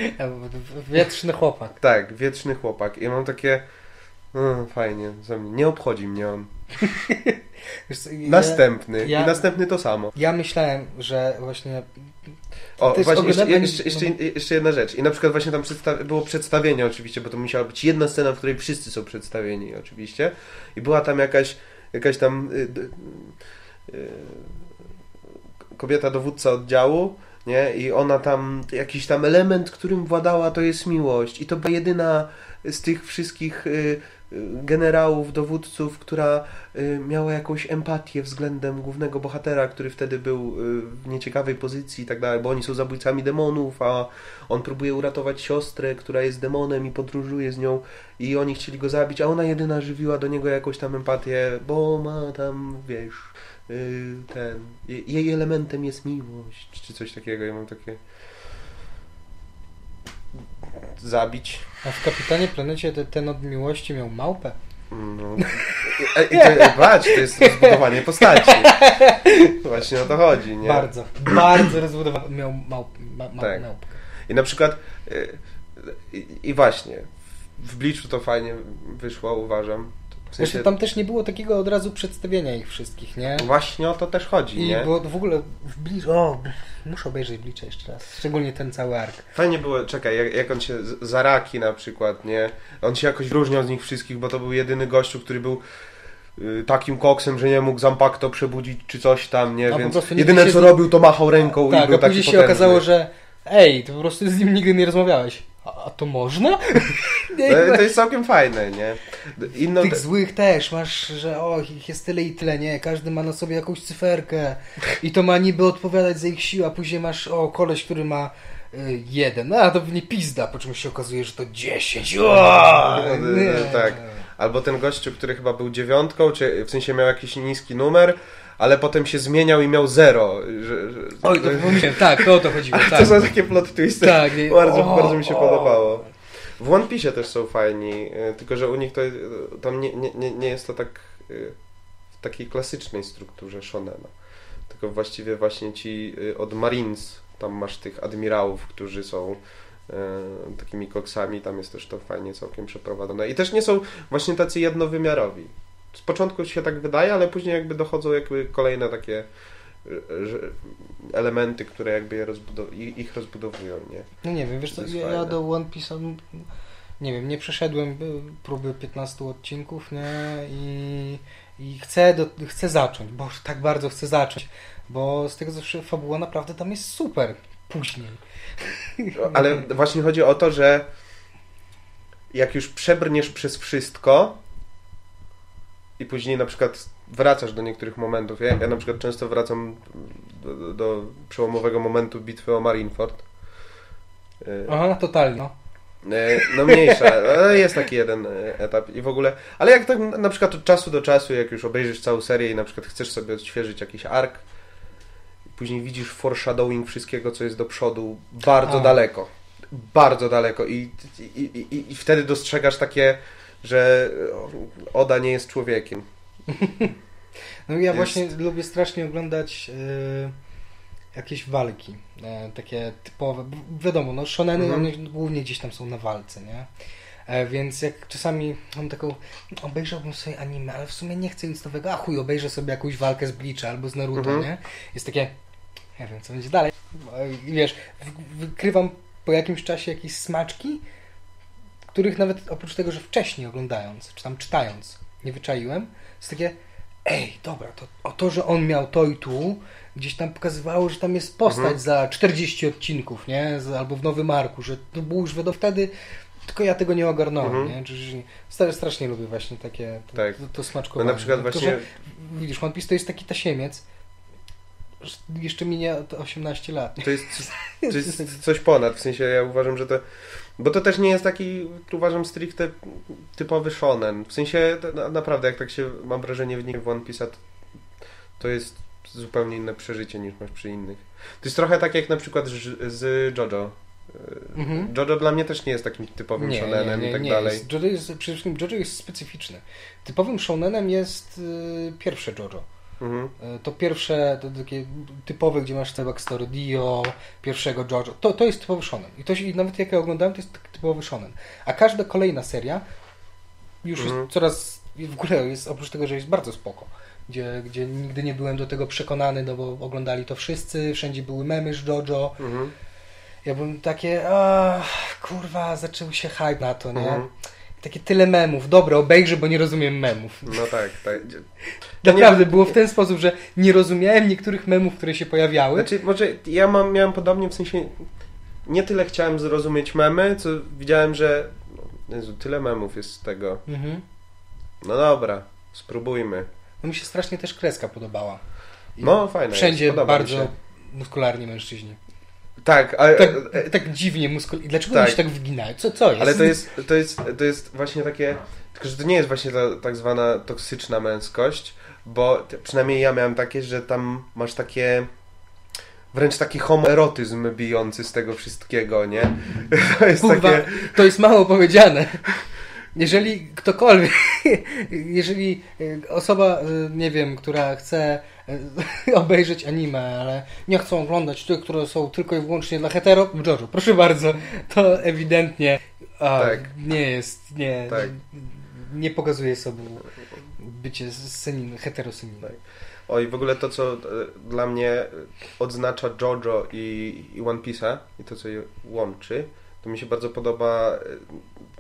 Wietrzny chłopak. Tak, wieczny chłopak. I mam takie, no, fajnie, nie obchodzi mnie on. Następny. ja- I następny to samo. Ja myślałem, że właśnie O, właśnie, jeszcze, oglądanie- jeszcze, jeszcze, jeszcze jedna rzecz. I na przykład właśnie tam przedsta- było przedstawienie oczywiście, bo to musiała być jedna scena, w której wszyscy są przedstawieni oczywiście. I była tam jakaś, jakaś tam y, y, kobieta dowódca oddziału, nie? I ona tam, jakiś tam element, którym władała, to jest miłość. I to była jedyna z tych wszystkich y, generałów, dowódców, która y, miała jakąś empatię względem głównego bohatera, który wtedy był y, w nieciekawej pozycji i tak dalej, bo oni są zabójcami demonów, a on próbuje uratować siostrę, która jest demonem i podróżuje z nią i oni chcieli go zabić, a ona jedyna żywiła do niego jakąś tam empatię, bo ma tam, wiesz, y, ten, je- jej elementem jest miłość, czy coś takiego, ja mam takie zabić. a w Kapitanie Planecie te, ten od miłości miał małpę. No. I, i to, patrz, to jest zbudowanie postaci. Właśnie o to chodzi, nie? Bardzo, bardzo rozbudowany. Miał małp, ma, ma, Tak. małpkę. I na przykład y, i, i właśnie w- Bleachu to fajnie wyszło, uważam. W Zresztą sensie, tam też nie było takiego od razu przedstawienia ich wszystkich, nie? Właśnie o to też chodzi, I nie? bo w ogóle w Bleach, o, muszę obejrzeć Bleacha jeszcze raz. Szczególnie ten cały ark. Fajnie było, czekaj, jak, jak on się, Zaraki na przykład, nie? On się jakoś różnił z nich wszystkich, bo to był jedyny gościu, który był y, takim koksem, że nie mógł Zampakto przebudzić czy coś tam, nie? A Więc jedyne co z robił to machał ręką i Tak, był a taki później się potężny. okazało, że ej, to po prostu z nim nigdy nie rozmawiałeś. A, a to można? Nie, To, to jest całkiem fajne, nie? Inną, Tych złych też masz, że o, ich jest tyle i tyle, nie? Każdy ma na sobie jakąś cyferkę i to ma niby odpowiadać za ich siłę, a później masz, o, koleś, który ma y, jeden, no, a to pewnie pizda, po czym się okazuje, że to dziesięć. O, No, nie. tak. Albo ten gościu, który chyba był dziewiątką, czy w sensie miał jakiś niski numer, ale potem się zmieniał i miał zero. Że, że, Oj, to pomyślałem, tak, to o to chodziło, To tak. są takie plot twisty. Tak, nie- bardzo, o, bardzo mi się o. podobało. W One Piece też są fajni, y, tylko że u nich to y, tam nie, nie, nie, jest to tak y, w takiej klasycznej strukturze shonena. Tylko właściwie właśnie ci od Marines, tam masz tych admirałów, którzy są takimi koksami, tam jest też to fajnie całkiem przeprowadzone. I też nie są właśnie tacy jednowymiarowi. Z początku się tak wydaje, ale później jakby dochodzą jakby kolejne takie elementy, które jakby je rozbudow- ich rozbudowują, nie? No nie wiem, wiesz co, ja, ja do One Piece'a, nie wiem, nie przeszedłem y, próby 15 odcinków, nie, i, i chcę, do, chcę zacząć, bo tak bardzo chcę zacząć, bo z tego zawsze fabuła naprawdę tam jest super później. Ale właśnie chodzi o to, że jak już przebrniesz przez wszystko i później na przykład wracasz do niektórych momentów. Ja, ja na przykład często wracam do, do, przełomowego momentu bitwy o Marineford. Y, Aha, totalnie, no. E, No mniejsza, ale jest taki jeden e, etap i w ogóle. Ale jak tak na przykład od czasu do czasu, jak już obejrzysz całą serię i na przykład chcesz sobie odświeżyć jakiś ark, później widzisz foreshadowing wszystkiego, co jest do przodu, bardzo A. daleko. Bardzo daleko. I, i, i, I wtedy dostrzegasz takie, że Oda nie jest człowiekiem. No ja Jest- właśnie lubię strasznie oglądać y, jakieś walki, e, takie typowe, wiadomo, no shoneny Mhm. one głównie gdzieś tam są na walce, nie? E, więc jak czasami mam taką, obejrzałbym sobie anime, ale w sumie nie chcę nic nowego, a chuj, obejrzę sobie jakąś walkę z Bleacha albo z Naruto, Mhm. nie? Jest takie, nie wiem, co będzie dalej. E, Wiesz, wykrywam po jakimś czasie jakieś smaczki, których nawet oprócz tego, że wcześniej oglądając, czy tam czytając, nie wyczaiłem, jest takie, ej, dobra, to o to, że on miał to i tu, gdzieś tam pokazywało, że tam jest postać Mhm. za 40 odcinków, nie? Albo w Nowym Marku, że to było już do wtedy, tylko ja tego nie ogarnąłem, Mhm. nie? Stra- strasznie lubię właśnie takie, to, Tak. to, to No na przykład właśnie że, widzisz, One Piece to jest taki tasiemiec, jeszcze minie to 18 lat. to jest, to jest coś ponad. W sensie ja uważam, że to Bo to też nie jest taki, uważam, stricte typowy shonen. W sensie, to, naprawdę, jak tak się, mam wrażenie, w One Piece'a, to, to jest zupełnie inne przeżycie niż masz przy innych. To jest trochę tak jak na przykład z, z JoJo. Mhm. JoJo dla mnie też nie jest takim typowym nie, shonenem nie, nie, i tak nie dalej. Jest. JoJo jest, przede wszystkim JoJo jest specyficzny. Typowym shonenem jest y, pierwsze JoJo. Mhm. Y, to pierwsze, to takie typowe, gdzie masz te backstory Dio, pierwszego JoJo. To, to jest typowy shonen. I, to się, nawet jak ja oglądałem, to jest typowy shonen. A każda kolejna seria już mhm. jest coraz, w ogóle jest, oprócz tego, że jest bardzo spoko gdzie, gdzie nigdy nie byłem do tego przekonany, no bo oglądali to wszyscy, wszędzie były memy z JoJo. Mhm. Ja bym takie, a, kurwa, zaczął się hype na to, nie? Takie tyle memów. Dobra, obejrzę, bo nie rozumiem memów. No tak, tak. Naprawdę, nie... było w ten sposób, że nie rozumiałem niektórych memów, które się pojawiały. Znaczy, może ja mam, miałem podobnie, w sensie nie tyle chciałem zrozumieć memy, co widziałem, że Jezu, tyle memów jest z tego. Mhm. No dobra, spróbujmy. No mi się strasznie też kreska podobała. I no, fajne. Wszędzie bardzo muskularni mężczyźni. Tak, ale... Tak, tak dziwnie muskularni. Dlaczego tak. się tak wyginają? Co, co jest? Ale to jest, to, jest, to jest właśnie takie... Tylko, że to nie jest właśnie ta tak zwana toksyczna męskość, bo przynajmniej ja miałem takie, że tam masz takie wręcz taki homoerotyzm bijący z tego wszystkiego, nie? To jest Kurwa, takie... to jest mało powiedziane jeżeli ktokolwiek, jeżeli e, osoba, e, nie wiem, która chce e, obejrzeć anime, ale nie chcą oglądać tych, które są tylko i wyłącznie dla hetero, Jojo, proszę bardzo, to ewidentnie a, tak. nie jest, nie, tak. nie, pokazuje sobie bycie senin, heterosenin. Tak. Oj, w ogóle to, co dla mnie odznacza JoJo i, i One Piece'a i to, co je łączy, to mi się bardzo podoba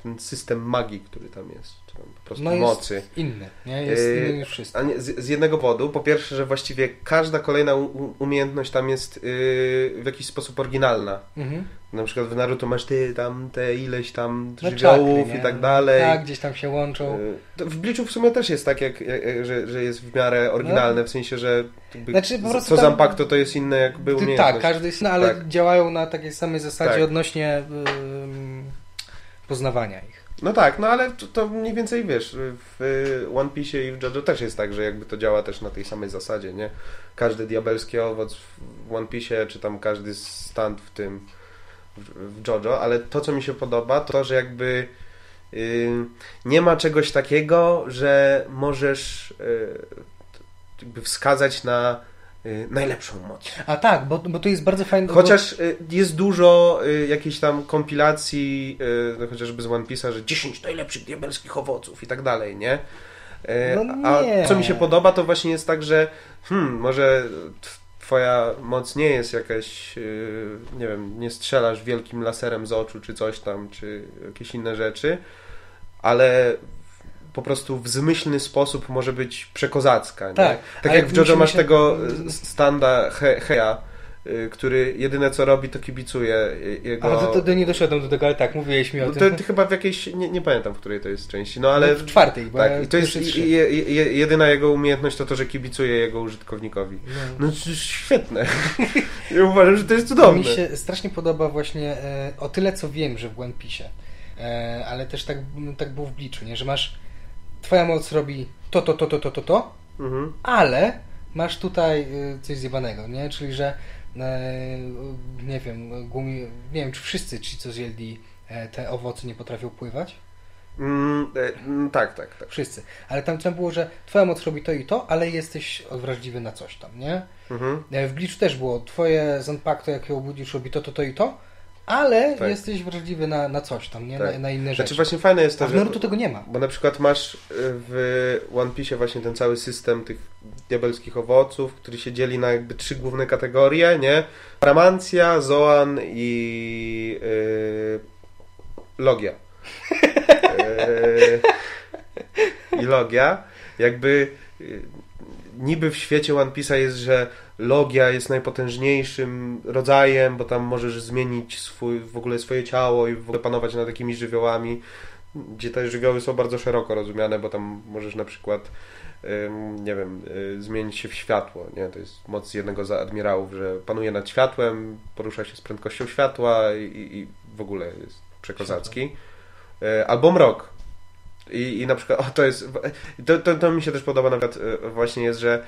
ten system magii, który tam jest, tam po prostu no mocy. Jest inny, nie? Jest yy, inny niż wszystko. Nie, z, z, jednego powodu, po pierwsze, że właściwie każda kolejna u, umiejętność tam jest yy, w jakiś sposób oryginalna. Mhm. Na przykład w Naruto masz ty tam te ileś tam no, żywiołów i tak dalej. Tak, gdzieś tam się łączą. Yy, w Bleachu w sumie też jest tak, jak, jak że, że jest w miarę oryginalne, no. w sensie, że znaczy, po co tam, Zampakto to jest inne jakby umiejętność. Tak, każdy jest inny, ale tak. działają na takiej samej zasadzie tak. odnośnie... Poznawania ich. No tak, no ale to, to mniej więcej wiesz, w One Piece i w JoJo też jest tak, że jakby to działa też na tej samej zasadzie, nie? Każdy diabelski owoc w One Piece, czy tam każdy stand w tym w JoJo, ale to co mi się podoba, to że jakby yy, nie ma czegoś takiego, że możesz yy, wskazać na najlepszą moc. A tak, bo, bo to jest bardzo fajne. Chociaż y, jest dużo y, jakichś tam kompilacji, no chociażby z One Piece'a, że 10 najlepszych diabelskich owoców i tak dalej, nie? No A co mi się podoba, to właśnie jest tak, że hmm, może twoja moc nie jest jakaś, nie wiem, nie strzelasz wielkim laserem z oczu, czy coś tam, czy jakieś inne rzeczy, ale po prostu w zmyślny sposób może być przekozacka. Tak, tak jak w JoJo masz się... tego standa He Heja, y, który jedyne co robi, to kibicuje jego... Ale to, to, to, nie doszedłem do tego, ale tak, mówiłeś mi o no tym. To, to chyba w jakiejś, nie, nie, pamiętam w której to jest części, no ale... No w czwartej, bo Tak, i to jest je, je, jedyna jego umiejętność to to, że kibicuje jego użytkownikowi. No, no świetne. ja uważam, że to jest cudowne. Mi się strasznie podoba właśnie e, o tyle, co wiem, że w One Piece, e, ale też tak, tak było w Bliczu, nie? że masz twoja moc robi to, to, to, to, to, to, to, mhm. ale masz tutaj y, coś zjebanego, nie? Czyli, że e, nie wiem, gumi, nie wiem, czy wszyscy ci, co zjedli e, te owoce, nie potrafią pływać? Mm, e, mm, tak, tak, tak. Wszyscy. Ale tam tam było, że twoja moc robi to i to, ale jesteś wrażliwy na coś tam, nie? Mhm. W Glitchu też było, twoje Zanpakto, jak je obudzisz, robi to, to, to i to, ale tak. jesteś wrażliwy na, na coś tam, nie? Tak. Na, na, inne rzeczy. Znaczy właśnie fajne jest to, A w Naruto tego nie ma. Bo na przykład masz y, w One Piece właśnie ten cały system tych diabelskich owoców, który się dzieli na jakby trzy główne kategorie, nie? Paramancja, Zoan i yy, Logia. yy, I Logia. Jakby yy, niby w świecie One Piece'a jest, że logia jest najpotężniejszym rodzajem, bo tam możesz zmienić swój, w ogóle swoje ciało i w ogóle panować nad takimi żywiołami, gdzie te żywioły są bardzo szeroko rozumiane, bo tam możesz na przykład nie wiem, y, zmienić się w światło, nie? To jest moc jednego z admirałów, że panuje nad światłem, porusza się z prędkością światła i, i w ogóle jest przekozacki. E, albo mrok. I, I na przykład, o to jest, to, to, to mi się też podoba na przykład e, właśnie jest, że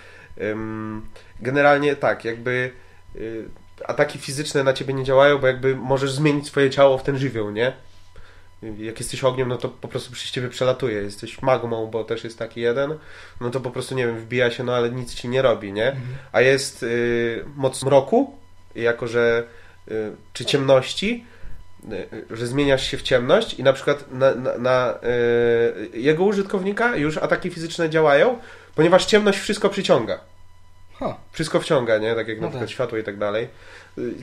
generalnie tak, jakby y, ataki fizyczne na ciebie nie działają, bo jakby możesz zmienić swoje ciało w ten żywioł, nie? Jak jesteś ogniem, no to po prostu przy ciebie przelatuje. Jesteś magmą, bo też jest taki jeden, no to po prostu, nie wiem, wbija się, no ale nic ci nie robi, nie? Mhm. A jest y, moc mroku, jako że, y, czy ciemności, że zmieniasz się w ciemność i na przykład na, na, na y, jego użytkownika już ataki fizyczne działają, ponieważ ciemność wszystko przyciąga. Ha. Wszystko wciąga, nie? Tak jak na No przykład tak. światło i tak dalej.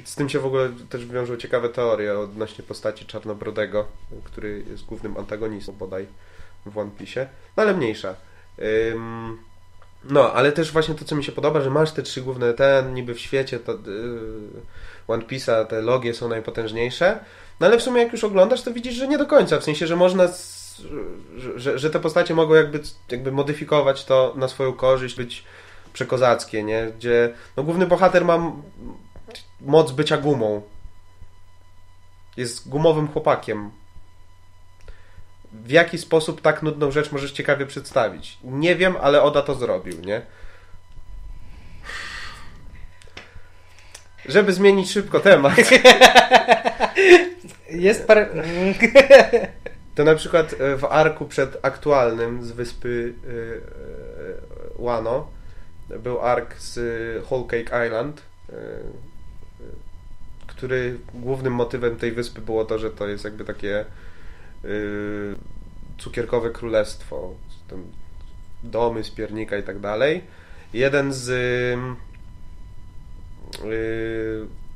Z tym się w ogóle też wiążą ciekawe teorie odnośnie postaci Czarnobrodego, który jest głównym antagonistą bodaj w One Piece. No ale mniejsza. Ym, no, ale też właśnie to, co mi się podoba, że masz te trzy główne, ten niby w świecie, to, yy, One Piece'a, te logie są najpotężniejsze, no ale w sumie jak już oglądasz, to widzisz, że nie do końca, w sensie, że można, s- że, że, te postacie mogą jakby, jakby modyfikować to na swoją korzyść, być przekozackie, nie? Gdzie no, główny bohater ma moc bycia gumą. Jest gumowym chłopakiem. W jaki sposób tak nudną rzecz możesz ciekawie przedstawić? Nie wiem, ale Oda to zrobił, nie? Żeby zmienić szybko temat, Jest parę... to na przykład e, w arku przed aktualnym z wyspy e, e, Wano był ark z Whole Cake Island, który głównym motywem tej wyspy było to, że to jest jakby takie cukierkowe królestwo, domy z piernika i tak dalej. Jeden z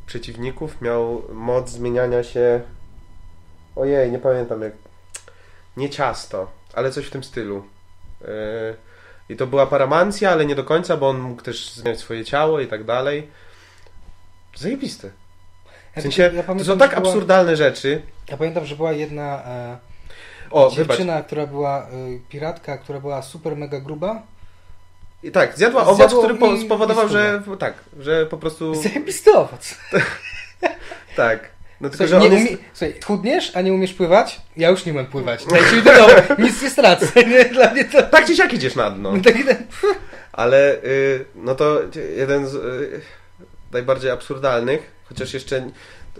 przeciwników miał moc zmieniania się ojej, nie pamiętam jak nie ciasto, ale coś w tym stylu. Yy, I to była paramancja, ale nie do końca, bo on mógł też zmieniać swoje ciało i tak dalej. Zajebiste. W sensie, ja to pamiętam, są tak że była- absurdalne rzeczy. Ja pamiętam, że była jedna e, O, wybacz. dziewczyna, która była e, piratka, która była super mega gruba. I tak, zjadła owoc, który po, spowodował, że tak, że po prostu Zajebisty owoc. tak. No tylko, Słuchaj, że nie jest... umie... Słuchaj, chudniesz, a nie umiesz pływać? Ja już nie umiem pływać. Dajcie mi do domu, nic nie stracę. Nie? Dla mnie to... Tak czy siak idziesz na dno. Taki ten... Ale y, no to jeden z y, najbardziej absurdalnych, chociaż jeszcze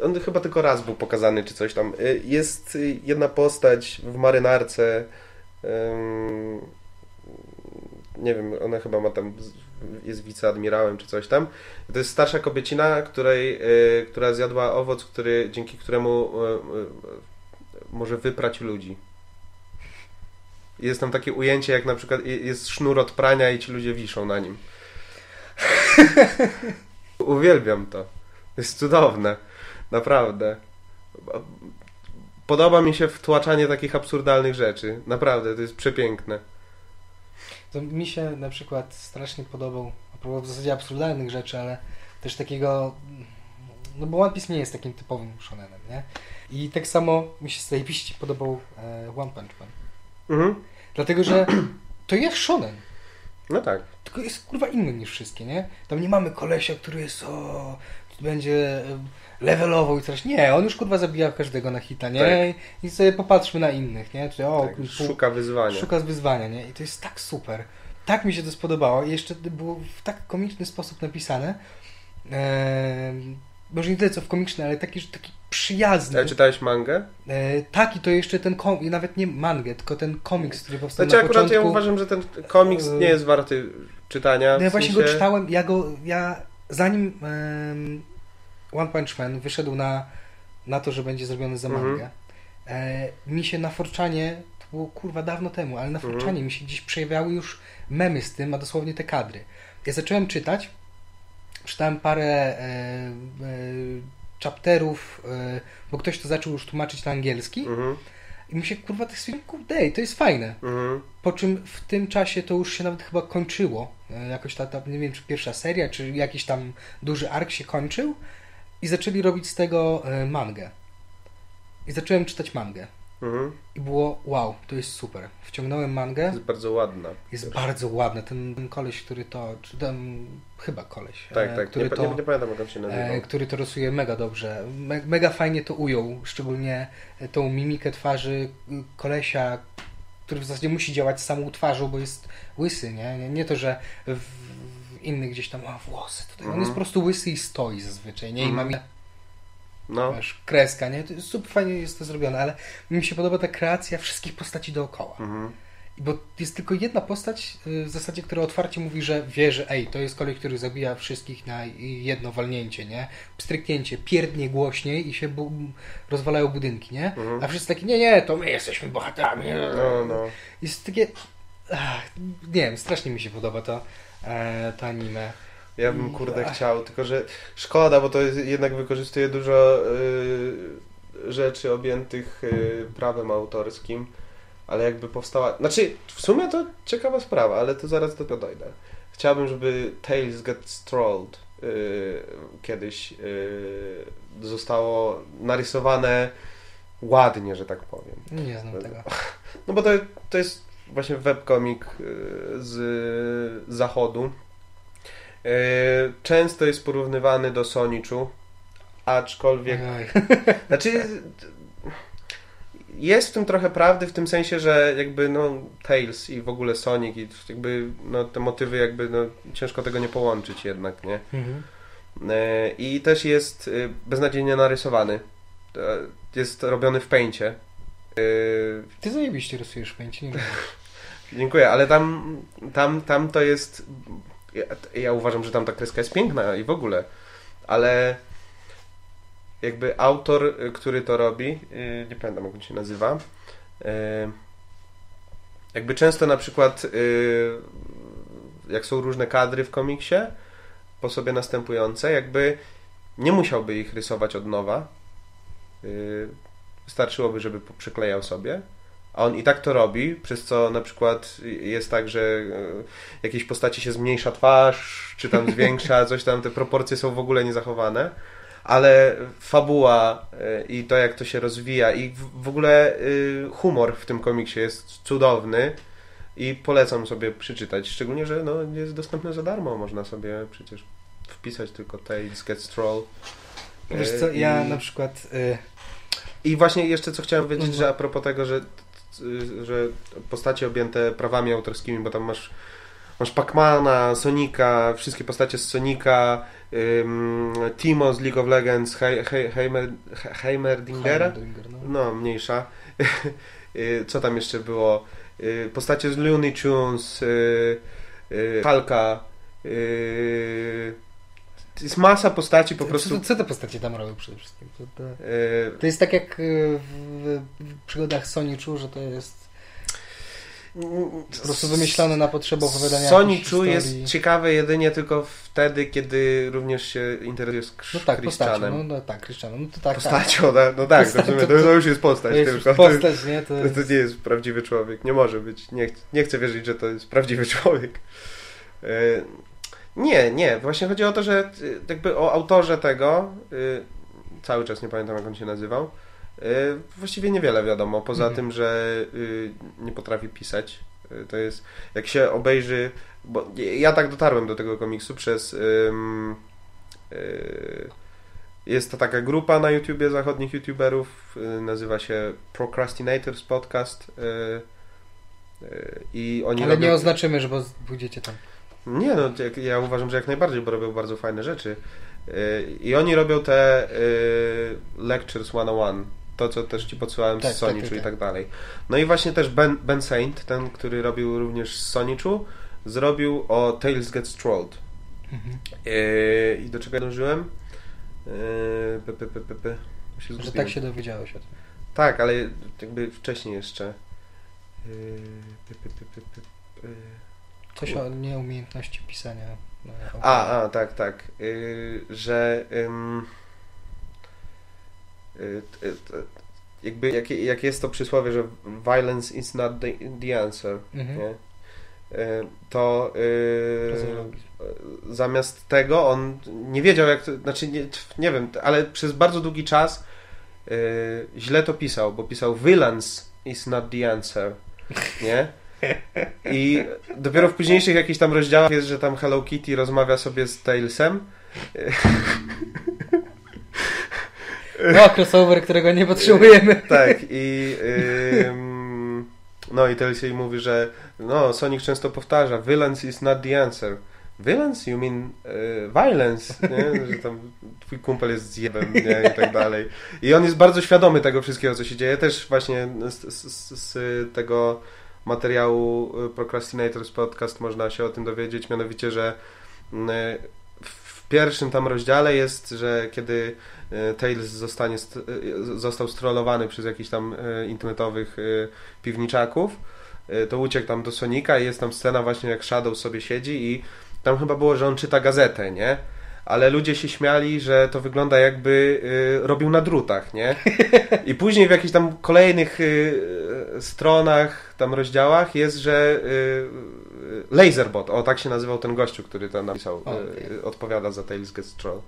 on chyba tylko raz był pokazany czy coś tam. Y, jest y, jedna postać w marynarce. nie wiem, ona chyba ma tam jest wiceadmirałem czy coś tam. To jest starsza kobiecina, której, y, która zjadła owoc, który, dzięki któremu y, y, może wyprać ludzi. Jest tam takie ujęcie, jak na przykład jest sznur od prania i ci ludzie wiszą na nim. Uwielbiam to. Jest cudowne. Naprawdę. Podoba mi się wtłaczanie takich absurdalnych rzeczy. Naprawdę, to jest przepiękne. To mi się na przykład strasznie podobał, a w zasadzie absurdalnych rzeczy, ale też takiego, no bo One Piece nie jest takim typowym shonenem, nie? I tak samo mi się zajebiście podobał e, One Punch Man. Mhm. Dlatego, że to jest shonen, No tak. tylko jest kurwa inny niż wszystkie, nie? Tam nie mamy kolesia, który jest o, będzie e, levelował i coś. Nie, on już kurwa zabija każdego na hita, nie? I sobie popatrzmy na innych, nie? Czy, o, tak. pół- Szuka wyzwania. Szuka wyzwania, nie? I to jest tak super. Tak mi się to spodobało. I jeszcze było w tak komiczny sposób napisane. Eee, może nie tyle co w komiczny, ale taki, taki przyjazny. Ale czytałeś mangę? Eee, tak, i to jeszcze ten kom... i nawet nie mangę, tylko ten komiks, który powstał Znaczy na akurat początku. ja uważam, że ten komiks nie jest warty czytania. No ja w właśnie sensie... go czytałem, ja go, ja zanim em, One Punch Man wyszedł na, na to, że będzie zrobiony za Mhm. mangę, e, mi się na Forczanie, to było kurwa dawno temu, ale na Mhm. Forczanie mi się gdzieś przejawiały już memy z tym, a dosłownie te kadry. Ja zacząłem czytać, czytałem parę e, e, chapterów, e, bo ktoś to zaczął już tłumaczyć na angielski Mhm, i mi się kurwa tak stwierdziłem, kurde, ej, to jest fajne. mhm. Po czym w tym czasie to już się nawet chyba kończyło. E, Jakoś ta, ta, nie wiem, czy pierwsza seria, czy jakiś tam duży ark się kończył i zaczęli robić z tego e, mangę. I zacząłem czytać mangę. Mhm. i było wow, to jest super. Wciągnąłem mangę, Jest bardzo ładna. jest Też. bardzo ładny. Ten, ten koleś, który to, czy ten, chyba koleś, Tak, e, tak. który Nie, to... nie, nie pamiętam jak się nazywał. e, który to rysuje mega dobrze. Me, mega fajnie to ujął, szczególnie tą mimikę twarzy y, kolesia, który w zasadzie musi działać samą twarzą, bo jest łysy, nie? Nie, nie to, że w, w innych gdzieś tam ma włosy tutaj. On Mhm. jest po prostu łysy i stoi zazwyczaj, nie? I ma Mhm. mi- No, wiesz, kreska, nie? To jest super fajnie jest to zrobione, ale mi się podoba ta kreacja wszystkich postaci dookoła. mhm. Bo jest tylko jedna postać y, w zasadzie, która otwarcie mówi, że wie, że ej, to jest kolej, który zabija wszystkich na jedno walnięcie, nie? Pstryknięcie, pierdnie głośniej i się bu rozwalają budynki, nie? Mhm. A wszyscy taki, nie, nie, to my jesteśmy bohaterami. no, no. Jest takie, ach, nie wiem, strasznie mi się podoba to, e, to anime. Ja bym I- kurde ach. chciał, tylko że szkoda, bo to jest, jednak wykorzystuje dużo y, rzeczy objętych y, prawem autorskim, ale jakby powstała. Znaczy, w sumie to ciekawa sprawa, ale to zaraz do tego dojdę. Chciałbym, żeby Tales Get Strolled y, kiedyś y, zostało narysowane ładnie, że tak powiem. Nie znam tego. No bo to, to jest właśnie webkomik y, z zachodu. Y, Często jest porównywany do Sonichu, aczkolwiek... Znaczy, jest w tym trochę prawdy, w tym sensie, że jakby no Tails i w ogóle Sonic i jakby no te motywy jakby no ciężko tego nie połączyć jednak, nie? Mhm. Y, I też jest beznadziejnie narysowany. Jest robiony w pęcie. Ty zajebiście rysujesz pęci, nie wiem. Dziękuję, ale tam, tam, tam to jest. Ja, ja uważam, że tam ta kreska jest piękna i w ogóle, ale jakby autor, y, który to robi, y, nie pamiętam jak on się nazywa, y, jakby często na przykład jak są różne kadry w komiksie po sobie następujące, jakby nie musiałby ich rysować od nowa. Wystarczyłoby, żeby przyklejał sobie. A on i tak to robi, przez co na przykład jest tak, że e, jakiejś postaci się zmniejsza twarz, czy tam zwiększa, coś tam, te proporcje są w ogóle niezachowane. Ale fabuła e, i to, jak to się rozwija, i w- ogóle y, humor w tym komiksie jest cudowny i polecam sobie przeczytać. Szczególnie, że no, jest dostępny za darmo. Można sobie przecież wpisać tylko Tales Get Stroll. Wiesz E, co, ja i- na przykład... Y, i właśnie jeszcze co chciałem powiedzieć, Mhm. że a propos tego, że, że postacie objęte prawami autorskimi, bo tam masz, masz Pacmana, Sonika, wszystkie postacie z Sonika, ym, Timo z League of Legends, Hei- Hei- Heimer, He- Heimerdingera, Heimerdinger, no. no mniejsza. Y, co tam jeszcze było? Y, Postacie z Looney Tunes, y, y, Hulka, y, jest masa postaci po prostu. Co, co te postacie tam robią przede wszystkim? To, to, y, to jest tak jak y, w, w przygodach Sonichu, że to jest po prostu wymyślone na potrzeby opowiadania Sony jakiejś Chu historii. jest ciekawe jedynie tylko wtedy, kiedy również się interesuje z Krz- No tak, postacią. No, no tak, Krystianem. No to tak, Postacią, tak. no tak, to, w sumie, to, to już jest postać tak. To jest tylko. postać, nie? To To, jest... to nie jest prawdziwy człowiek, nie może być. Nie, nie chcę wierzyć, że to jest prawdziwy człowiek. E, Nie, nie, właśnie chodzi o to, że y, jakby o autorze tego, y, cały czas nie pamiętam jak on się nazywał, y, właściwie niewiele wiadomo, poza Mhm. tym, że nie potrafi pisać. To jest, jak się obejrzy, bo ja tak dotarłem do tego komiksu przez... jest to taka grupa na YouTubie zachodnich YouTuberów, nazywa się Procrastinators Podcast i oni Ale robią... nie oznaczymy, że bo pójdziecie tam. Nie, no ja uważam, że jak najbardziej, bo robią bardzo fajne rzeczy. Yy, I oni robią te yy, Lectures 101, to co też Ci podsyłałem Tak, z tak, Sonichu tak, i tak. tak dalej. No i właśnie też Ben, ben Saint, ten, który robił również z Sonichu, zrobił o Tales Get Strolled. Mhm. Yy, I do czego ja dążyłem? P, p, p, p, p. Się Że tak się dowiedziałeś o tym. Tak, ale jakby wcześniej jeszcze. P, p, p, p, p, p. Coś o nieumiejętności pisania. no, A, a, tak, tak. Y, że ym, y, y, y, jakby jak, jak jest to przysłowie, że violence is not the, the answer, Mhm. nie? Y, to y, Rozumiem. zamiast tego on nie wiedział jak to, znaczy nie, nie wiem, ale przez bardzo długi czas y, źle to pisał, bo pisał villains is not the answer, nie? I dopiero w późniejszych jakichś tam rozdziałach jest, że tam Hello Kitty rozmawia sobie z Tailsem. No, crossover, którego nie potrzebujemy. Tak, i ym, no i Tails jej mówi, że no, Sonic często powtarza, violence is not the answer. Violence? You mean y, violence? Nie? Że tam twój kumpel jest zjebem, nie? I tak dalej. I on jest bardzo świadomy tego wszystkiego, co się dzieje. Też właśnie z, z, z tego materiału y, Procrastinators Podcast można się o tym dowiedzieć, mianowicie, że y, w pierwszym tam rozdziale jest, że kiedy y, Tails zostanie, został strollowany przez jakichś tam internetowych piwniczaków, to uciekł tam do Sonika i jest tam scena właśnie jak Shadow sobie siedzi i tam chyba było, że on czyta gazetę, nie? Ale ludzie się śmiali, że to wygląda jakby y, robił na drutach, nie? I później w jakichś tam kolejnych y, stronach, tam rozdziałach jest, że y, Laserbot, o tak się nazywał ten gościu, który tam napisał, okay. odpowiada za Tales Gets Troll.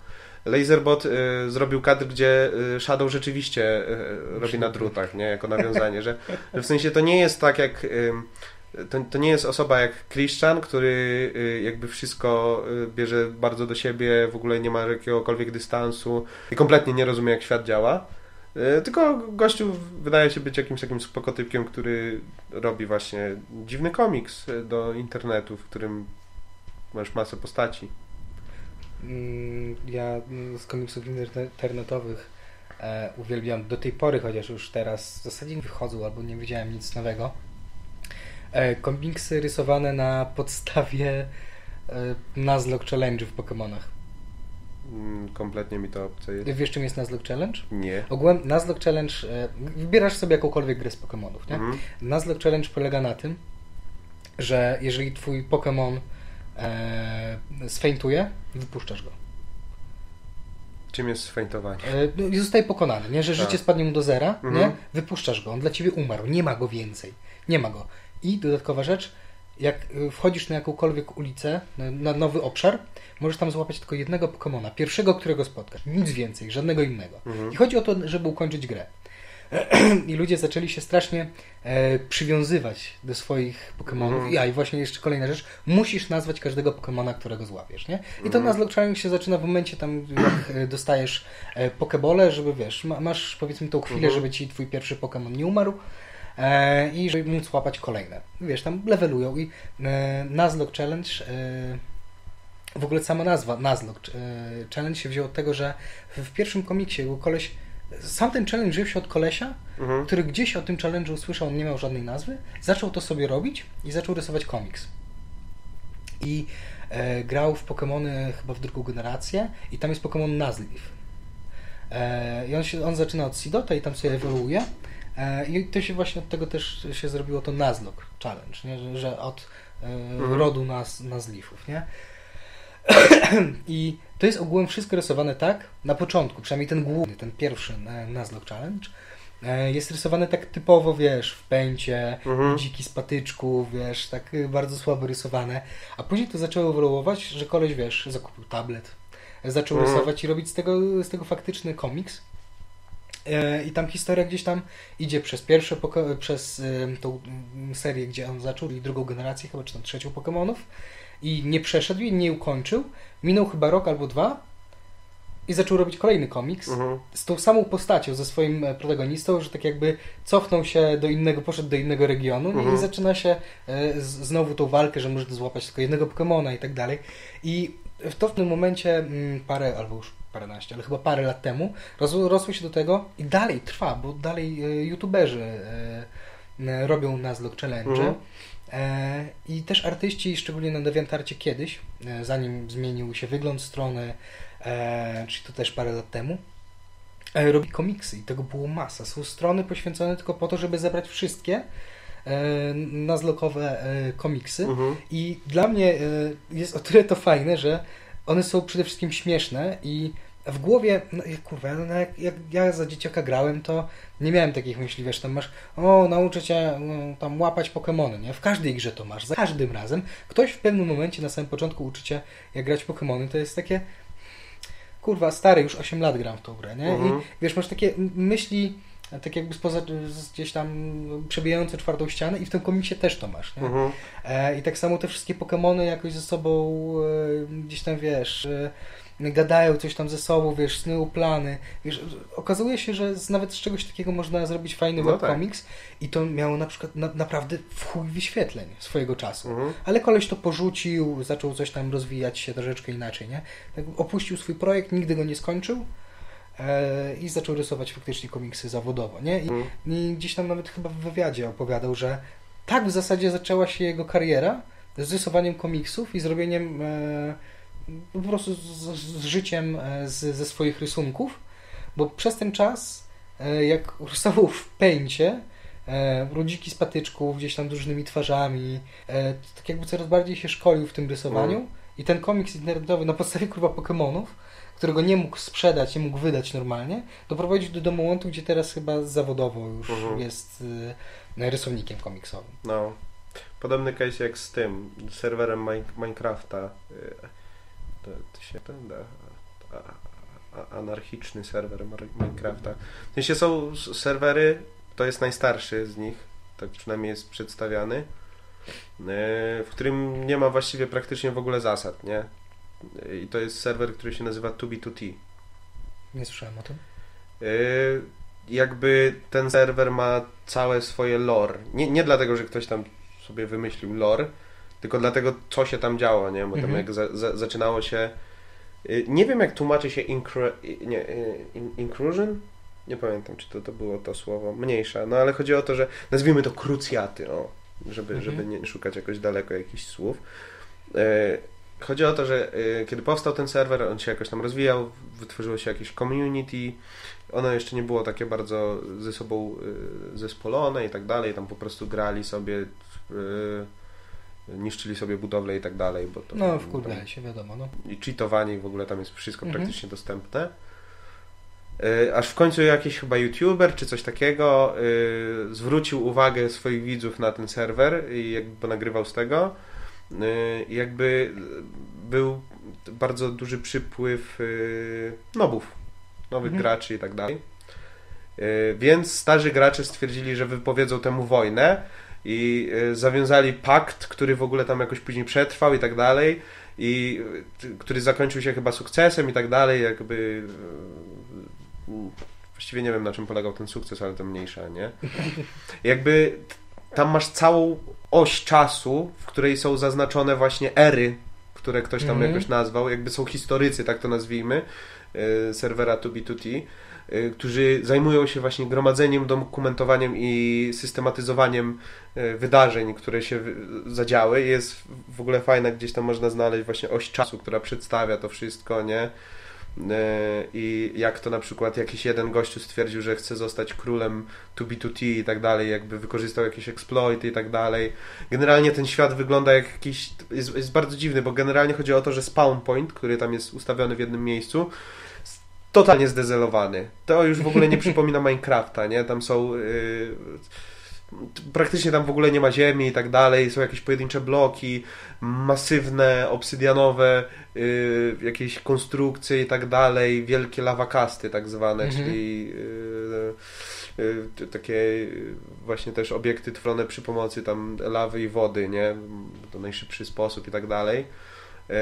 Laserbot y, zrobił kadr, gdzie y, Shadow rzeczywiście y, robi na drutach, nie? Jako nawiązanie, że, że w sensie to nie jest tak jak to, to nie jest osoba jak Christian, który y, jakby wszystko y, bierze bardzo do siebie, w ogóle nie ma jakiegokolwiek dystansu i kompletnie nie rozumie, jak świat działa. Y, tylko gościu wydaje się być jakimś takim spokotypkiem, który robi właśnie dziwny komiks do internetu, w którym masz masę postaci. Mm, ja z komiksów internetowych e, uwielbiam do tej pory, chociaż już teraz w zasadzie nie wychodzą albo nie widziałem nic nowego komiksy rysowane na podstawie e, Nuzlocke Challenge w Pokémonach. Mm, kompletnie mi to obce jest. Wiesz, czym jest Nuzlocke Challenge? Nie. Ogółem Nuzlocke Challenge, e, wybierasz sobie jakąkolwiek grę z Pokémonów, nie? Mhm. Nuzlocke Challenge polega na tym, że jeżeli twój Pokémon e, sfeintuje, wypuszczasz go. Czym jest sfeintowanie? E, no, zostaje pokonany, nie? Że tak. życie spadnie mu do zera, mhm. nie? Wypuszczasz go, on dla ciebie umarł, nie ma go więcej. Nie ma go. I dodatkowa rzecz, jak y, wchodzisz na jakąkolwiek ulicę, na nowy obszar, możesz tam złapać tylko jednego Pokemona, pierwszego, którego spotkasz. Nic więcej, żadnego innego. Mhm. I chodzi o to, żeby ukończyć grę. I ludzie zaczęli się strasznie e, przywiązywać do swoich Pokémonów. Mhm. Ja, i właśnie jeszcze kolejna rzecz, musisz nazwać każdego Pokémona, którego złapiesz, nie? I to mhm. Nuzlocke się zaczyna w momencie tam, jak e, dostajesz e, Pokebole, żeby wiesz, ma, masz powiedzmy tą chwilę, mhm. żeby ci twój pierwszy Pokémon nie umarł, i żeby móc łapać kolejne. Wiesz, tam levelują i e, Nuzlocke Challenge e, w ogóle sama nazwa Nuzlocke e, Challenge się wziął od tego, że w pierwszym komiksie był koleś sam ten challenge wziął się od kolesia, mhm. który gdzieś o tym challenge'u usłyszał, on nie miał żadnej nazwy, zaczął to sobie robić i zaczął rysować komiks. I e, grał w Pokémony chyba w drugą generację i tam jest Pokémon Nuzleaf. E, I on, się, on zaczyna od Sidota i tam sobie ewoluuje E, I to się właśnie od tego też się zrobiło to Nuzlocke Challenge, nie? Że, że od e, mhm. rodu naz, nazlifów, nie? I to jest ogółem wszystko rysowane tak, na początku, przynajmniej ten główny, ten pierwszy e, Nuzlocke Challenge, jest rysowany tak typowo, wiesz, w pęcie, mhm. dziki z patyczków, wiesz, tak bardzo słabo rysowane, a później to zaczęło ewoluować, że koleś, wiesz, zakupił tablet, zaczął mhm. rysować i robić z tego, z tego faktyczny komiks, E, I tam historia gdzieś tam idzie przez pierwsze, przez tą mm, serię, gdzie on zaczął, i drugą generację, chyba czy tam trzecią Pokémonów. I nie przeszedł i nie ukończył. Minął chyba rok albo dwa i zaczął robić kolejny komiks mhm. z tą samą postacią, ze swoim e, protagonistą, że tak jakby cofnął się do innego, poszedł do innego regionu mhm. i zaczyna się e, znowu tą walkę, że może złapać tylko jednego Pokémona i tak dalej. I w to w tym momencie mm, parę, albo już paręnaście, ale chyba parę lat temu, rosło się do tego i dalej trwa, bo dalej e, youtuberzy e, robią Nuzlocke Challenge. Mhm. E, I też artyści, szczególnie na DeviantArcie kiedyś, zanim zmienił się wygląd strony, czyli to też parę lat temu, robi komiksy i tego było masa. Są strony poświęcone tylko po to, żeby zebrać wszystkie nazlokowe komiksy mhm. i dla mnie jest o tyle to fajne, że one są przede wszystkim śmieszne i w głowie, no kurwa, no jak, jak ja za dzieciaka grałem, to nie miałem takich myśli, wiesz, tam masz, o, nauczę cię no, tam łapać Pokémony, nie? W każdej grze to masz, za każdym razem. Ktoś w pewnym momencie na samym początku uczy cię, jak grać Pokémony, to jest takie, kurwa, stary, już 8 lat gram w tą grę, nie? Mhm. I wiesz, masz takie myśli, tak jakby spoza, gdzieś tam przebijające czwartą ścianę i w tym komiksie też to masz, nie? Mhm. E, I tak samo te wszystkie Pokémony jakoś ze sobą e, gdzieś tam, wiesz, e, gadają coś tam ze sobą, wiesz, snują plany. Wiesz, okazuje się, że z, nawet z czegoś takiego można zrobić fajny No webcomics i to miało na przykład na, naprawdę w chuj wyświetleń swojego czasu. Mhm. Ale koleś to porzucił, zaczął coś tam rozwijać się troszeczkę inaczej, nie? Tak opuścił swój projekt, nigdy go nie skończył i zaczął rysować faktycznie komiksy zawodowo, nie? I, Mhm. I gdzieś tam nawet chyba w wywiadzie opowiadał, że tak w zasadzie zaczęła się jego kariera z rysowaniem komiksów i zrobieniem e, po prostu z, z życiem e, z, ze swoich rysunków, bo przez ten czas, e, jak rysował w pęcie, e, ludziki z patyczków, gdzieś tam z różnymi twarzami, e, tak jakby coraz bardziej się szkolił w tym rysowaniu Mm. i ten komiks internetowy na podstawie kurwa Pokémonów, którego nie mógł sprzedać, nie mógł wydać normalnie, doprowadził do, do momentu, gdzie teraz chyba zawodowo już Mhm. jest y, rysownikiem komiksowym. No. Podobny case jak z tym serwerem Min- Minecrafta. y, To, to się ten da. Anarchiczny serwer Minecrafta. W sensie są serwery, to jest najstarszy z nich, tak przynajmniej jest przedstawiany, y, w którym nie ma właściwie praktycznie w ogóle zasad, nie? I to jest serwer, który się nazywa 2B2T. Nie słyszałem o tym. Yy, jakby ten serwer ma całe swoje lore. Nie, nie dlatego, że ktoś tam sobie wymyślił lore, tylko dlatego, co się tam działo, nie? Bo tam Mhm. jak za, za, zaczynało się... Yy, nie wiem, jak tłumaczy się incru, nie, yy, in? Nie pamiętam, czy to, to było to słowo. Mniejsza. No ale chodzi o to, że nazwijmy to krucjaty, o, żeby, Mhm. żeby nie szukać jakoś daleko jakichś słów. Yy, Chodzi o to, że y, kiedy powstał ten serwer, on się jakoś tam rozwijał, wytworzyło się jakieś community, ono jeszcze nie było takie bardzo ze sobą y, zespolone i tak dalej, tam po prostu grali sobie, y, niszczyli sobie budowle i tak dalej, bo to No, wkurwiali się, wiadomo. No. i cheatowanie i w ogóle tam jest wszystko Mhm. praktycznie dostępne. Y, Aż w końcu jakiś chyba youtuber czy coś takiego y, zwrócił uwagę swoich widzów na ten serwer i jakby nagrywał z tego. Y, jakby był bardzo duży przypływ y, nobów, nowych Mhm. graczy i tak dalej. Y, Więc starzy gracze stwierdzili, że wypowiedzą temu wojnę i zawiązali pakt, który w ogóle tam jakoś później przetrwał i tak dalej i który zakończył się chyba sukcesem i tak dalej, jakby właściwie nie wiem na czym polegał ten sukces, ale to mniejsza, nie? Jakby tam masz całą oś czasu, w której są zaznaczone właśnie ery, które ktoś tam Mhm. jakoś nazwał, jakby są historycy, tak to nazwijmy, y, serwera 2B2T, y, którzy zajmują się właśnie gromadzeniem, dokumentowaniem i systematyzowaniem y, wydarzeń, które się zadziały. Jest w ogóle fajne, gdzieś tam można znaleźć właśnie oś czasu, która przedstawia to wszystko, nie? Y, I jak to na przykład jakiś jeden gościu stwierdził, że chce zostać królem 2B2T i tak dalej, jakby wykorzystał jakieś exploity i tak dalej. Generalnie ten świat wygląda jak jakiś. Jest, jest bardzo dziwny, bo generalnie chodzi o to, że spawn point, który tam jest ustawiony w jednym miejscu, totalnie zdezelowany. To już w ogóle nie przypomina Minecrafta, nie? Tam są. Yy, praktycznie tam w ogóle nie ma ziemi i tak dalej, są jakieś pojedyncze bloki, masywne, obsydianowe yy, jakieś konstrukcje i tak dalej, wielkie lawakasty tak zwane, Mhm. czyli yy, yy, takie właśnie też obiekty tworzone przy pomocy tam lawy i wody, nie? To najszybszy sposób i tak dalej. Yy,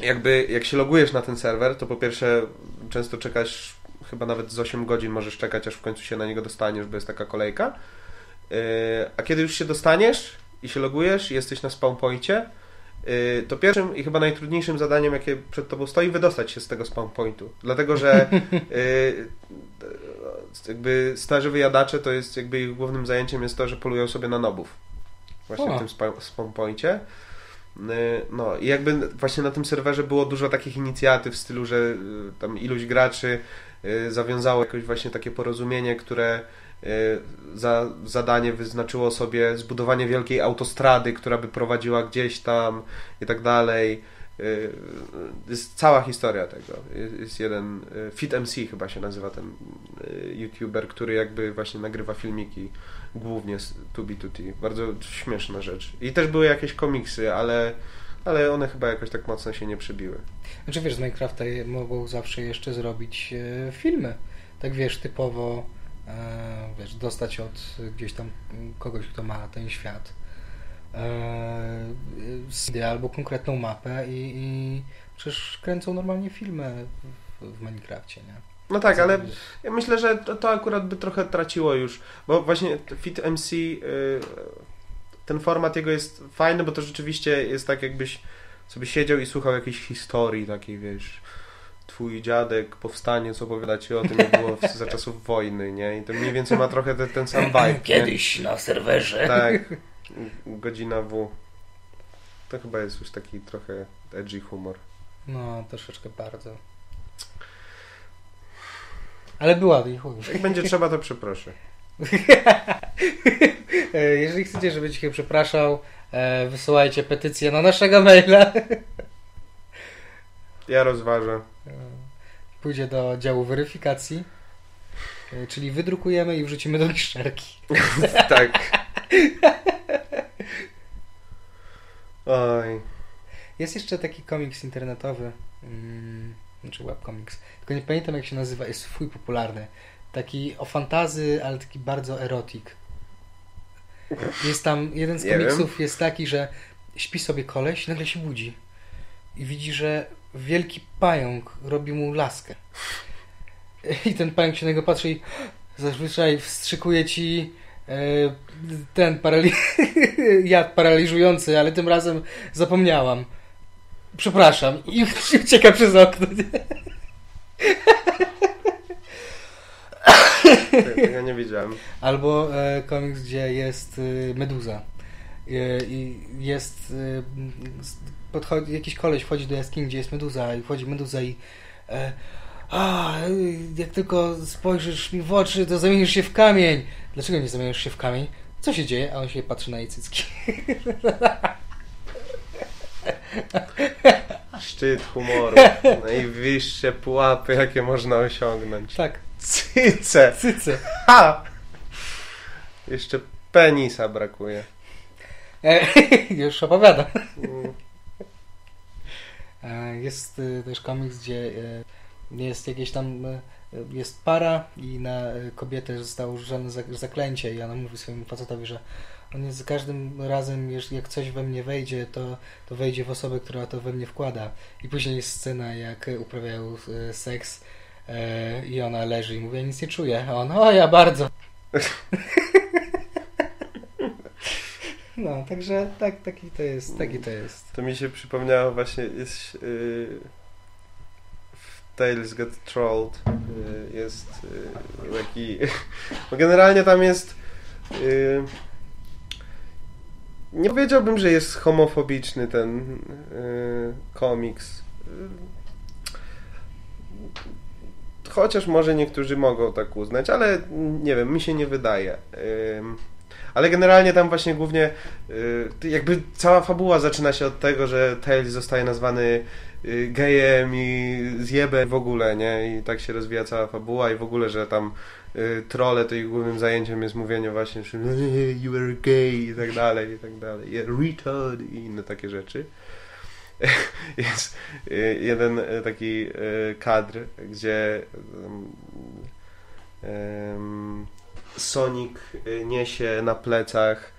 jakby jak się logujesz na ten serwer, to po pierwsze często czekasz chyba nawet z 8 godzin możesz czekać, aż w końcu się na niego dostaniesz, bo jest taka kolejka. Yy, A kiedy już się dostaniesz i się logujesz i jesteś na spawn poincie, yy, to pierwszym i chyba najtrudniejszym zadaniem, jakie przed tobą stoi, wydostać się z tego spawn pointu. Dlatego, że yy, jakby starzy wyjadacze to jest jakby ich głównym zajęciem jest to, że polują sobie na nobów. Właśnie O. w tym spa- spawn poincie. Yy, No i jakby właśnie na tym serwerze było dużo takich inicjatyw w stylu, że tam iluś graczy zawiązało jakoś właśnie takie porozumienie, które za zadanie wyznaczyło sobie zbudowanie wielkiej autostrady, która by prowadziła gdzieś tam i tak dalej. Yy, Jest cała historia tego. Jest- jeden, yy, Fit MC chyba się nazywa ten youtuber, który jakby właśnie nagrywa filmiki głównie z 2B2T. Bardzo śmieszna rzecz. I też były jakieś komiksy, ale ale one chyba jakoś tak mocno się nie przybiły. Znaczy wiesz, z Minecrafta mogą zawsze jeszcze zrobić filmy. Tak wiesz, typowo wiesz, dostać od gdzieś tam kogoś, kto ma ten świat e, CD albo konkretną mapę i, i przecież kręcą normalnie filmy w, w Minecrafcie, nie? No tak, ale ja myślę, że to, to akurat by trochę traciło już, bo właśnie Fit MC, y, ten format jego jest fajny, bo to rzeczywiście jest tak jakbyś sobie siedział i słuchał jakiejś historii takiej, wiesz, twój dziadek, powstaniec opowiada ci o tym, jak było w, za czasów wojny, nie? I to mniej więcej ma trochę ten, ten sam vibe, nie? Kiedyś na serwerze. Tak, godzina W. To chyba jest już taki trochę edgy humor. No, troszeczkę bardzo. Ale była i chuj. Jak będzie trzeba, to przeproszę. E, Jeżeli chcecie, żeby Cię przepraszał, e, wysyłajcie petycję na naszego maila. Ja rozważę. Pójdzie do działu weryfikacji, e, czyli wydrukujemy i wrzucimy do niszczarki. tak. Oj. Jest jeszcze taki komiks internetowy, mm, znaczy webkomiks, tylko nie pamiętam jak się nazywa, jest fuj popularny. Taki o fantazy, ale taki bardzo erotik. Jest tam, jeden z komiksów jest taki, że śpi sobie koleś i nagle się budzi i widzi, że wielki pająk robi mu laskę. I ten pająk się na niego patrzy i zazwyczaj wstrzykuje ci e, ten parali jad paraliżujący, ale tym razem zapomniałam. Przepraszam. I ucieka przez okno. Tego nie widziałem. Albo e, komiks, gdzie jest e, meduza. E, I jest. Podchodzi, jakiś koleś wchodzi do jaskini, gdzie jest meduza, i wchodzi meduza i. E, a, jak tylko spojrzysz mi w oczy, to zamienisz się w kamień. Dlaczego nie zamienisz się w kamień? Co się dzieje? A on się patrzy na jej cycki. Szczyt humoru. Najwyższe pułapy, jakie można osiągnąć. Tak, Cyce! cyce. Ha! Jeszcze penisa brakuje. E, już opowiadam. Mm. E, Jest e, też komiks, gdzie e, jest jakieś tam jest para i na kobietę zostało zak- zaklęcie i ona mówi swojemu facetowi, że on jest za każdym razem, jak coś we mnie wejdzie, to, to wejdzie w osobę, która to we mnie wkłada. I później jest scena, jak uprawiają seks i ona leży i mówi, ja nic nie czuję. A on, o ja bardzo. No, także tak, taki to jest, taki to jest. To mi się przypomniało właśnie, jest yy, w Tales Get Trolled yy, jest yy, taki, bo generalnie tam jest yy, nie powiedziałbym, że jest homofobiczny ten yy, komiks. Chociaż może niektórzy mogą tak uznać, ale nie wiem, mi się nie wydaje. Ale generalnie tam właśnie głównie y, jakby cała fabuła zaczyna się od tego, że Tails zostaje nazwany y, gejem i zjebem w ogóle, nie? I tak się rozwija cała fabuła i w ogóle, że tam y, trolle to ich głównym zajęciem jest mówienie właśnie, że you are gay i tak dalej, i tak dalej. Retard i inne takie rzeczy. Jest jeden taki kadr, gdzie um, Sonic y, niesie na plecach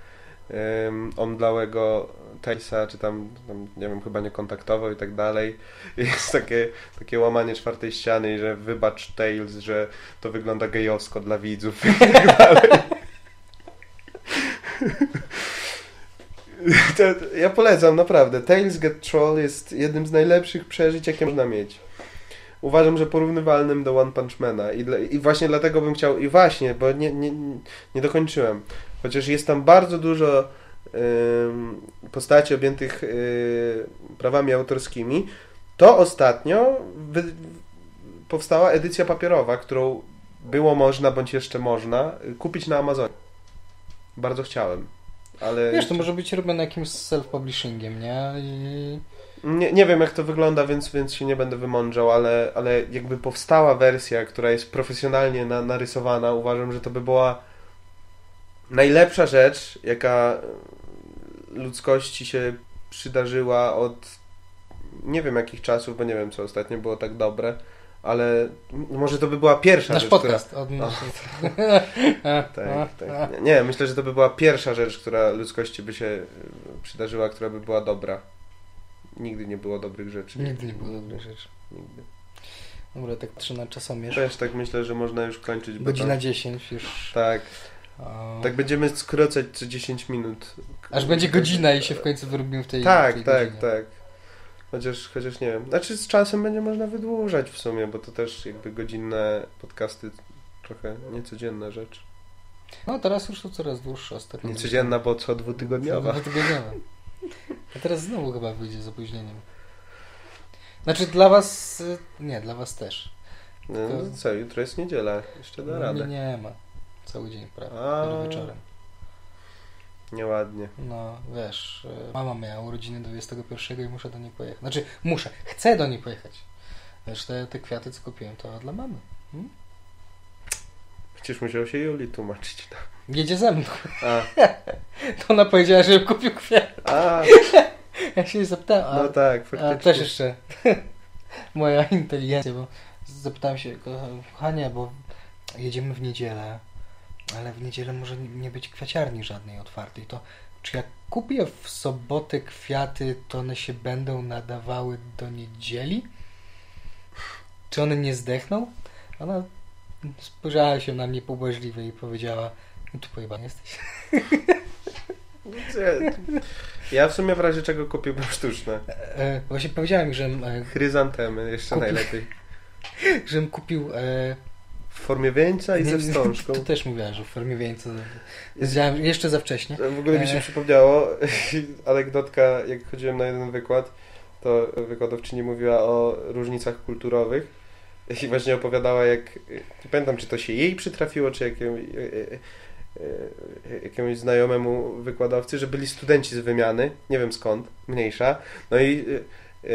um, omdlałego Tailsa, czy tam, tam, nie wiem, chyba nie kontaktował i tak dalej. Jest takie, takie łamanie czwartej ściany, że wybacz Tails, że to wygląda gejowsko dla widzów i tak dalej. To, ja polecam, naprawdę. Tales Get Troll jest jednym z najlepszych przeżyć, jakie można mieć. Uważam, że porównywalnym do One Punch Mana i, dla, i właśnie dlatego bym chciał, i właśnie, bo nie, nie, nie dokończyłem, chociaż jest tam bardzo dużo ym, postaci objętych y, prawami autorskimi, to ostatnio wy, powstała edycja papierowa, którą było można, bądź jeszcze można y, kupić na Amazonie. Bardzo chciałem, ale... Wiesz, to może być robione jakimś self-publishingiem, nie? I... Nie, nie wiem jak to wygląda, więc, więc się nie będę wymądrzał, ale, ale jakby powstała wersja, która jest profesjonalnie na, narysowana, uważam, że to by była najlepsza rzecz, jaka ludzkości się przydarzyła od nie wiem jakich czasów, bo nie wiem co ostatnio było tak dobre, ale może to by była pierwsza Nasz rzecz, podcast. Od nas. która... Tak, tak. Nie, myślę, że to by była pierwsza rzecz, która ludzkości by się przydarzyła, która by była dobra. Nigdy nie było dobrych rzeczy. Nigdy nie było dobrej rzeczy. Nigdy. Dobra, tak trzymam czasomierz. Też tak myślę, że można już kończyć. Godzina to- 10 już. Tak, o, tak będziemy skracać co 10 minut. Aż będzie godzina i się w końcu wyrobimy w tej Tak, w tej tak, godzinie. tak. Chociaż, chociaż nie wiem. Znaczy z czasem będzie można wydłużać w sumie, bo to też jakby godzinne podcasty trochę niecodzienna rzecz. No teraz już to coraz ostatnio. Niecodzienna, bo co dwutygodniowa. Dwutygodniowa. A teraz znowu chyba wyjdzie z opóźnieniem. Znaczy dla was, y, nie, dla was też. No, no co, jutro jest niedziela. Jeszcze da No, radę. nie, nie ma. Cały dzień prawie, A. do wieczorem. Nieładnie. No, wiesz, y, mama miała urodziny 21 i muszę do niej pojechać. Znaczy, muszę, chcę do niej pojechać. Wiesz, te, te kwiaty, co kupiłem, to dla mamy. Hmm? Przecież musiał się Juli tłumaczyć. Jedzie ze mną. A, To ona powiedziała, że kupił kwiat. a Ja się jej zapytałem, a, no tak, a też jeszcze moja inteligencja, bo zapytałem się, ko- kochanie, bo jedziemy w niedzielę, ale w niedzielę może nie być kwiaciarni żadnej otwartej, to czy jak kupię w sobotę kwiaty, to one się będą nadawały do niedzieli? Czy one nie zdechną? Ona spojrzała się na mnie pobłażliwie i powiedziała, tu pojebany jesteś. Ja w sumie w razie czego kupiłbym sztuczne. E, właśnie powiedziała mi, że, e, Chryzantemy jeszcze Kupi- najlepiej. żem kupił e, W formie wieńca i ze wstążką. To też mówiła, że w formie wieńca. Wiedziałem jeszcze za wcześnie. W ogóle mi się E. przypomniało anegdotka, jak chodziłem na jeden wykład, to wykładowczyni mówiła o różnicach kulturowych i właśnie opowiadała, jak nie pamiętam, czy to się jej przytrafiło, czy jakiemuś, jakiemuś znajomemu wykładowcy, że byli studenci z wymiany, nie wiem skąd, mniejsza, no i e, e,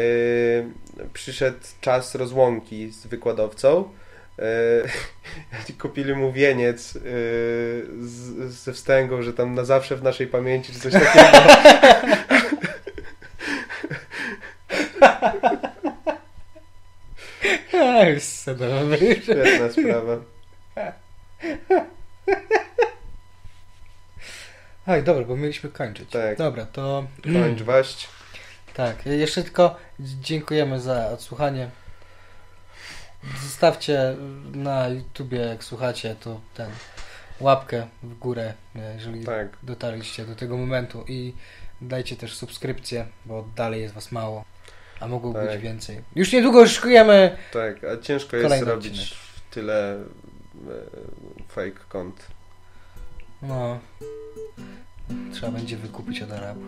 przyszedł czas rozłąki z wykładowcą. Kupili mu wieniec z, ze wstęgą, że tam na zawsze w naszej pamięci, czy coś takiego. Już. Świetna sprawa. Oj, dobra, bo mieliśmy kończyć. Tak. Dobra, to Kończ waść. tak, jeszcze tylko dziękujemy za odsłuchanie. Zostawcie na YouTubie, jak słuchacie, to ten łapkę w górę, jeżeli Tak. dotarliście do tego momentu i dajcie też subskrypcję, bo dalej jest was mało, a mogło Tak. być więcej. Już niedługo szykujemy Tak, a ciężko jest robić odcinek. tyle e, fake kont. No. Trzeba będzie wykupić od Arabów.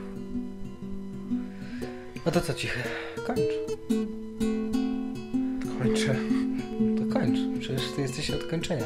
No to co cichy? Kończ. Kończę. To kończ. Przecież ty jesteś od kończenia.